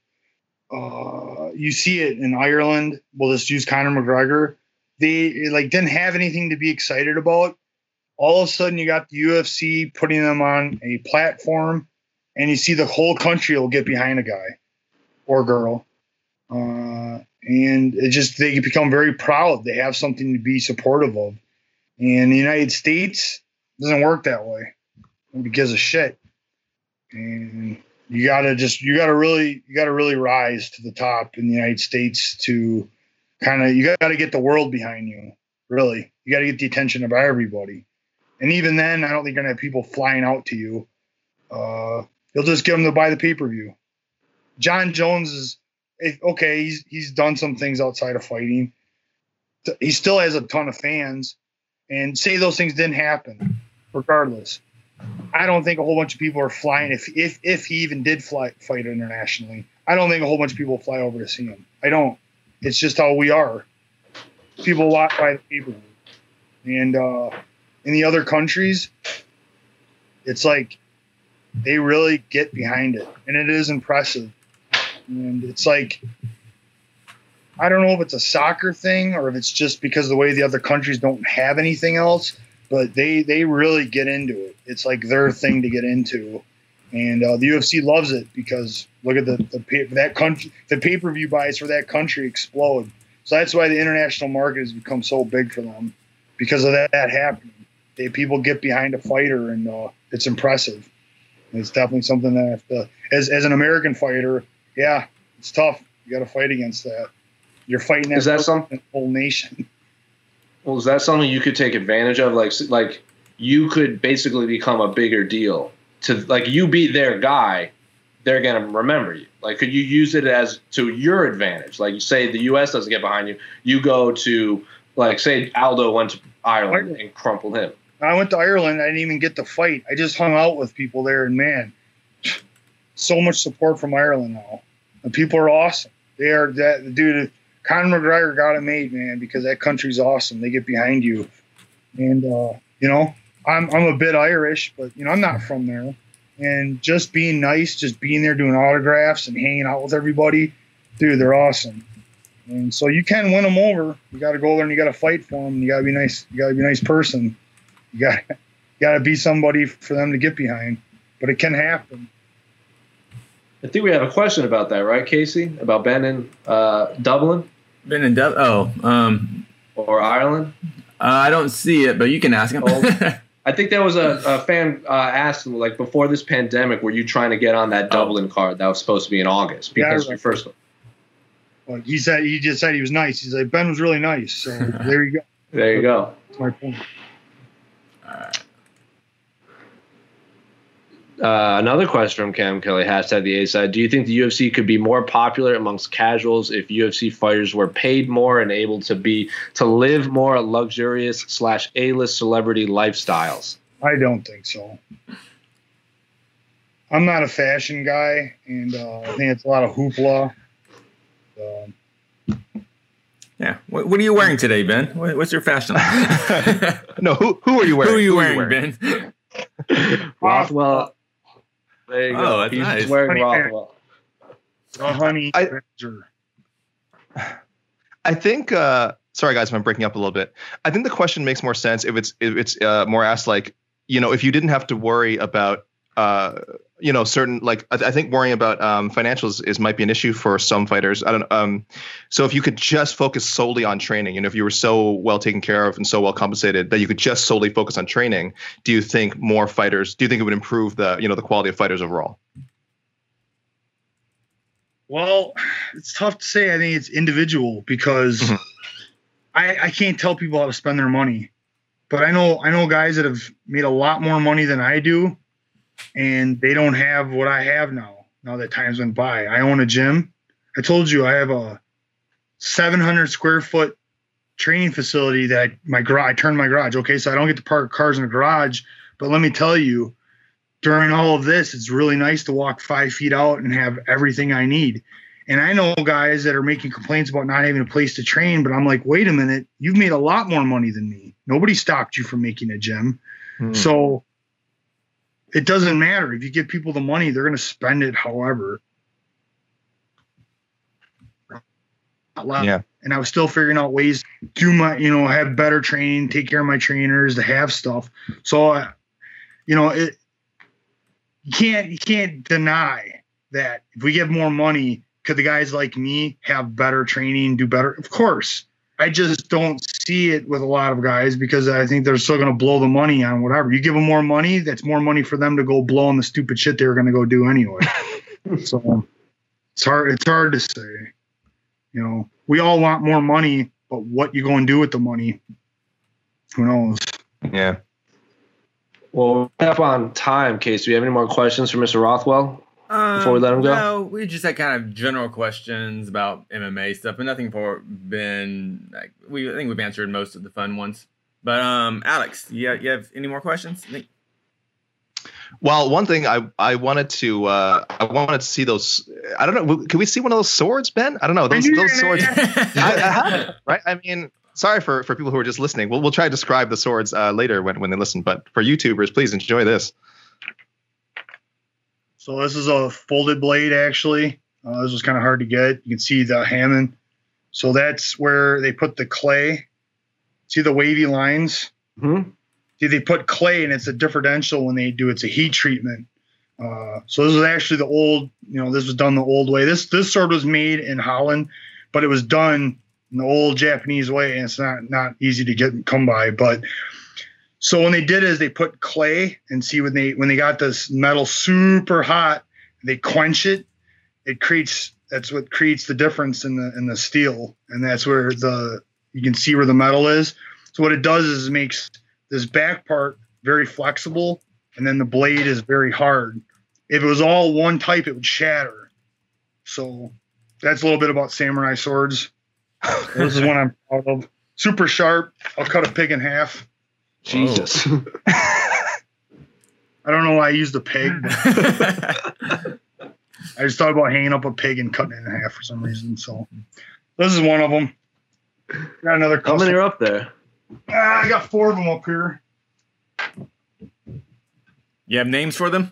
Uh, you see it in Ireland. We'll just use Conor McGregor. They like didn't have anything to be excited about all of a sudden you got the UFC putting them on a platform, and you see the whole country will get behind a guy or girl, uh, and it just they become very proud. They have something to be supportive of. And the United States doesn't work that way. Nobody gives a shit. And you gotta just you gotta really you gotta really rise to the top in the United States to kind of you gotta get the world behind you. Really, you gotta get the attention of everybody. And even then, I don't think you're gonna have people flying out to you. Uh, you'll just get them to buy the pay per view. Jon Jones is okay. He's he's done some things outside of fighting. He still has a ton of fans, and say those things didn't happen, regardless. I don't think a whole bunch of people are flying. If if if he even did fly fight internationally, I don't think a whole bunch of people fly over to see him. I don't. It's just how we are. People walk by the view, and uh, in the other countries, it's like they really get behind it, and it is impressive. And it's like I don't know if it's a soccer thing or if it's just because the way the other countries don't have anything else, but they they really get into it. It's like their thing to get into, and uh, the UFC loves it because look at the, the that country the pay per view buys for that country explode. So that's why the international market has become so big for them because of that, that happening they, people get behind a fighter, and uh, it's impressive. It's definitely something that, to, as as an American fighter, yeah, it's tough. You got to fight against that. You're fighting that, is that something whole nation. Well, is that something you could take advantage of? Like, like you could basically become a bigger deal to like you be their guy, they're gonna remember you. Like, could you use it as to your advantage? Like, you say the U.S. doesn't get behind you, you go to like say Aldo went to Ireland and crumpled him. I went to Ireland. I didn't even get to fight. I just hung out with people there, and man, so much support from Ireland now. The people are awesome. They are that dude. Conor McGregor got it made, man, because that country's awesome. They get behind you, and uh, you know, I'm I'm a bit Irish, but you know, I'm not from there. And just being nice, just being there doing autographs and hanging out with everybody, dude, they're awesome. And so you can win them over. You got to go there and you got to fight for them. You got to be nice. You got to be a nice person. You got got to be somebody for them to get behind, but it can happen. I think we have a question about that, right, Casey? About Ben in uh, Dublin. Ben in Dublin. Oh, um, or Ireland. Uh, I don't see it, but you can ask him. I think there was a, a fan uh, asked like before this pandemic, were you trying to get on that Dublin card that was supposed to be in August Yeah, because you remember. first Well, he said he just said he was nice. He's like Ben was really nice. So there you go. there you go. That's my point. Uh, another question from Cam Kelly, hashtag the A side. Do you think the UFC could be more popular amongst casuals if UFC fighters were paid more and able to be to live more luxurious slash A list celebrity lifestyles? I don't think so. I'm not a fashion guy, and uh, I think it's a lot of hoopla. Um, Yeah. What, what are you wearing today, Ben? What, what's your fashion? No, who who are you wearing? Who are you Who wearing, Ben? Rothwell. There you Oh, go. that's He's nice. wearing Honey Rothwell. a honey I- badger. I think. Uh, sorry, guys, if I'm breaking up a little bit. I think the question makes more sense if it's if it's uh, more asked like, you know, if you didn't have to worry about, uh, you know, certain like I, I think worrying about um, financials is might be an issue for some fighters. I don't. Um, so if you could just focus solely on training, and if you were so well taken care of and so well compensated that you could just solely focus on training, do you think more fighters? Do you think it would improve the you know the quality of fighters overall? Well, it's tough to say. I think it's individual because Mhm. I, I can't tell people how to spend their money. But I know I know guys that have made a lot more money than I do, and they don't have what I have now. Now that times went by, I own a gym. I told you I have a 700 square foot training facility that I, my garage. I turned my garage. Okay, so I don't get to park cars in the garage, but let me tell you, during all of this, it's really nice to walk five feet out and have everything I need. And I know guys that are making complaints about not having a place to train, but I'm like, wait a minute, you've made a lot more money than me. Nobody stopped you from making a gym. Hmm. So it doesn't matter. If you give people the money, they're going to spend it however. Yeah. And I was still figuring out ways to do my, you know, have better training, take care of my trainers, to have stuff. So, uh, you know, it you can't you can't deny that if we give more money, could the guys like me have better training, do better? Of course. I just don't see it with a lot of guys because I think they're still going to blow the money on whatever. You give them more money, that's more money for them to go blow on the stupid shit they were going to go do anyway. so it's hard. It's hard to say. You know, we all want more money, but what you going to do with the money? Who knows? Yeah. Well, we're up on time, Case. Do you have any more questions for Mr. Rothwell? Before we let him go? Um, No, we just had kind of general questions about MMA stuff, but nothing for been like we. I think we've answered most of the fun ones. But um, Alex, you have, you have any more questions? Well, one thing I I wanted to uh, I wanted to see those. I don't know. Can we see one of those swords, Ben? I don't know those those swords. I, I haven't, right? I mean, sorry for for people who are just listening. We'll we'll try to describe the swords uh, later when when they listen. But for YouTubers, please enjoy this. So this is a folded blade, actually. Uh, this was kind of hard to get. You can see the hamon. So that's where they put the clay. See the wavy lines? Hmm? See, they put clay, and it's a differential when they do. It's a heat treatment. Uh, so this is actually the old. You know, this was done the old way. This this sword was made in Holland, but it was done in the old Japanese way, and it's not not easy to get and come by. But so when they did is they put clay and see when they when they got this metal super hot, they quench it. It creates that's what creates the difference in the in the steel, and that's where the you can see where the metal is. So what it does is it makes this back part very flexible, and then the blade is very hard. If it was all one type, it would shatter. So that's a little bit about samurai swords. this is one I'm proud of. Super sharp. I'll cut a pig in half. Jesus. I don't know why I used a pig. I just thought about hanging up a pig and cutting it in half for some reason. So this is one of them. Got another couple. How many are up there? Ah, I got four of them up here. you have names for them?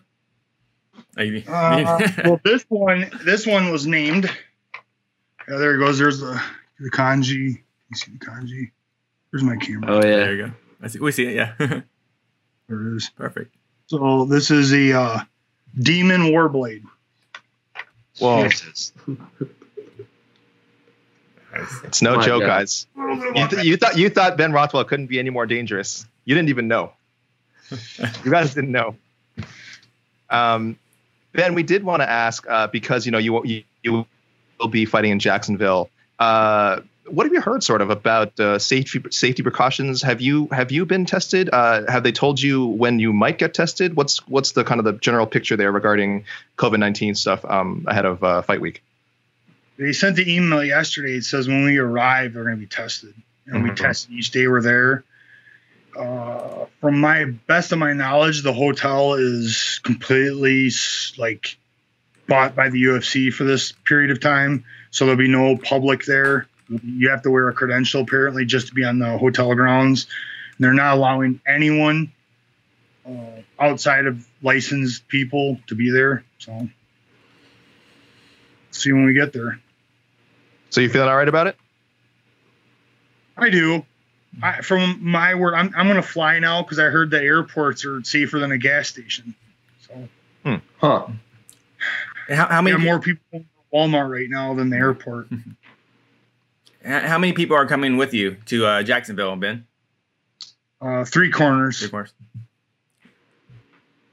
Are Uh, well, this one, this one was named. Yeah, there it goes. There's the the kanji. You see the kanji? There's my camera. Oh, yeah. there you go. I see. We see it. Yeah. There it is. Perfect. So this is the uh, demon warblade. Whoa, Jesus. it's no My joke, God. guys. You, th- you thought you thought Ben Rothwell couldn't be any more dangerous. You didn't even know. you guys didn't know. Um, Ben, we did want to ask uh, because you know you, you you will be fighting in Jacksonville. Uh, what have you heard, sort of, about uh, safety safety precautions? Have you have you been tested? Uh, have they told you when you might get tested? What's what's the kind of the general picture there regarding COVID nineteen stuff um, ahead of uh, fight week? They sent the email yesterday. It says when we arrive, they're going to be tested, and Mhm. we tested each day we're there. Uh, from my best of my knowledge, the hotel is completely like bought by the UFC for this period of time, so there'll be no public there. You have to wear a credential apparently just to be on the hotel grounds. And they're not allowing anyone uh, outside of licensed people to be there. So, see when we get there. So you feeling all right about it? I do. I, from my word, I'm, I'm going to fly now because I heard the airports are safer than a gas station. So Huh. How, how many have more people in Walmart right now than the airport. how how many people are coming with you to uh, Jacksonville, Ben? Uh, three corners. Three corners.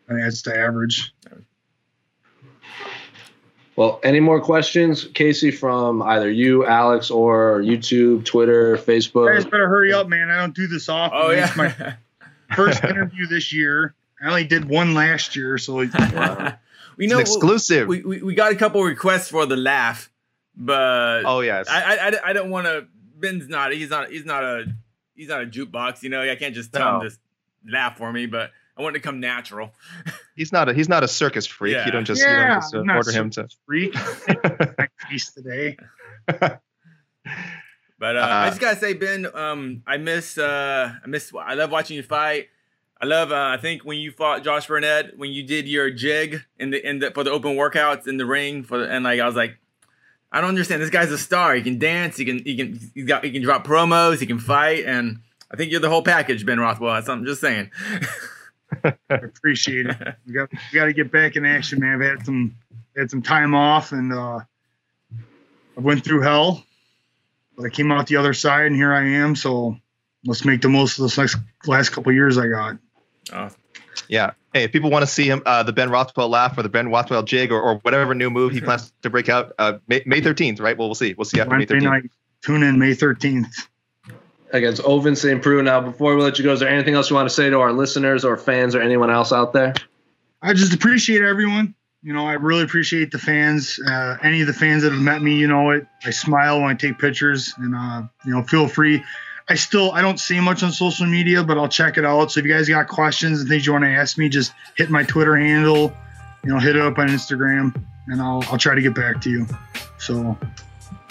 I think that's the average. Well, any more questions, Casey, from either you, Alex, or YouTube, Twitter, Facebook? guys Facebook? better hurry up, man. I don't do this often. Oh yeah. It's my yeah. first interview this year. I only did one last year, so we It's know an exclusive. We, we we got a couple requests for the laugh, but oh yes. I, I, I, I don't want to. Ben's not. He's not. He's not a. He's not a jukebox. You know. I can't just tell No. him to laugh for me, but I want it to come natural. he's not a he's not a circus freak. Yeah. You don't just you yeah, don't just uh, I'm not order him to. freak. My today. But uh, Uh, I just gotta say, Ben, um, I miss, uh, I miss, I love watching you fight. I love, uh, I think when you fought Josh Barnett, when you did your jig in the in the for the open workouts in the ring for the, and like I was like, I don't understand. This guy's a star. He can dance. He can he can he got he can drop promos. He can fight, and I think you're the whole package, Ben Rothwell. That's I'm just saying. I appreciate it. We got we got to get back in action, man. I've had some had some time off, and uh, I went through hell, but I came out the other side, and here I am. So let's make the most of this next last couple years I got. Oh, Yeah. Hey, if people want to see him, uh, the Ben Rothwell laugh or the Ben Rothwell jig or, or whatever new move he plans to break out, uh, May, May 13th, right? Well, we'll see. We'll see after May 13th. night. Tune in May 13th. Against Ovince St. Preux. Now, before we let you go, is there anything else you want to say to our listeners or fans or anyone else out there? I just appreciate everyone. You know, I really appreciate the fans. Uh, any of the fans that have met me, you know it. I smile when I take pictures, and uh, you know, feel free. I still I don't see much on social media, but I'll check it out. So if you guys got questions and things you want to ask me, just hit my Twitter handle. You know, hit it up on Instagram, and I'll I'll try to get back to you. So,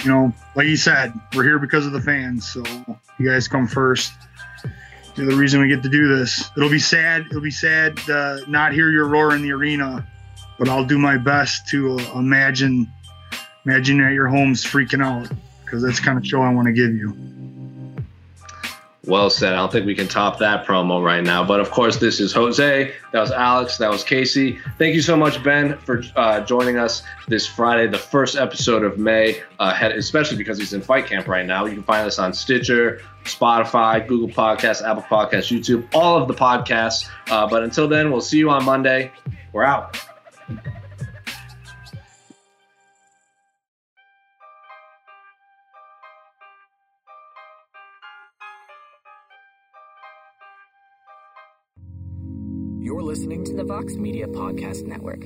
you know, like you said, we're here because of the fans. So you guys come first. You're the reason we get to do this. It'll be sad. It'll be sad uh, not hear your roar in the arena, but I'll do my best to uh, imagine imagine at your homes freaking out because that's kind of show I want to give you. Well said. I don't think we can top that promo right now. But of course, this is Jose. That was Alex. That was Casey. Thank you so much, Ben, for uh, joining us this Friday, the first episode of May, uh, especially because he's in fight camp right now. You can find us on Stitcher, Spotify, Google Podcasts, Apple Podcasts, YouTube, all of the podcasts. Uh, but until then, we'll see you on Monday. We're out. Listening to the Vox Media Podcast Network.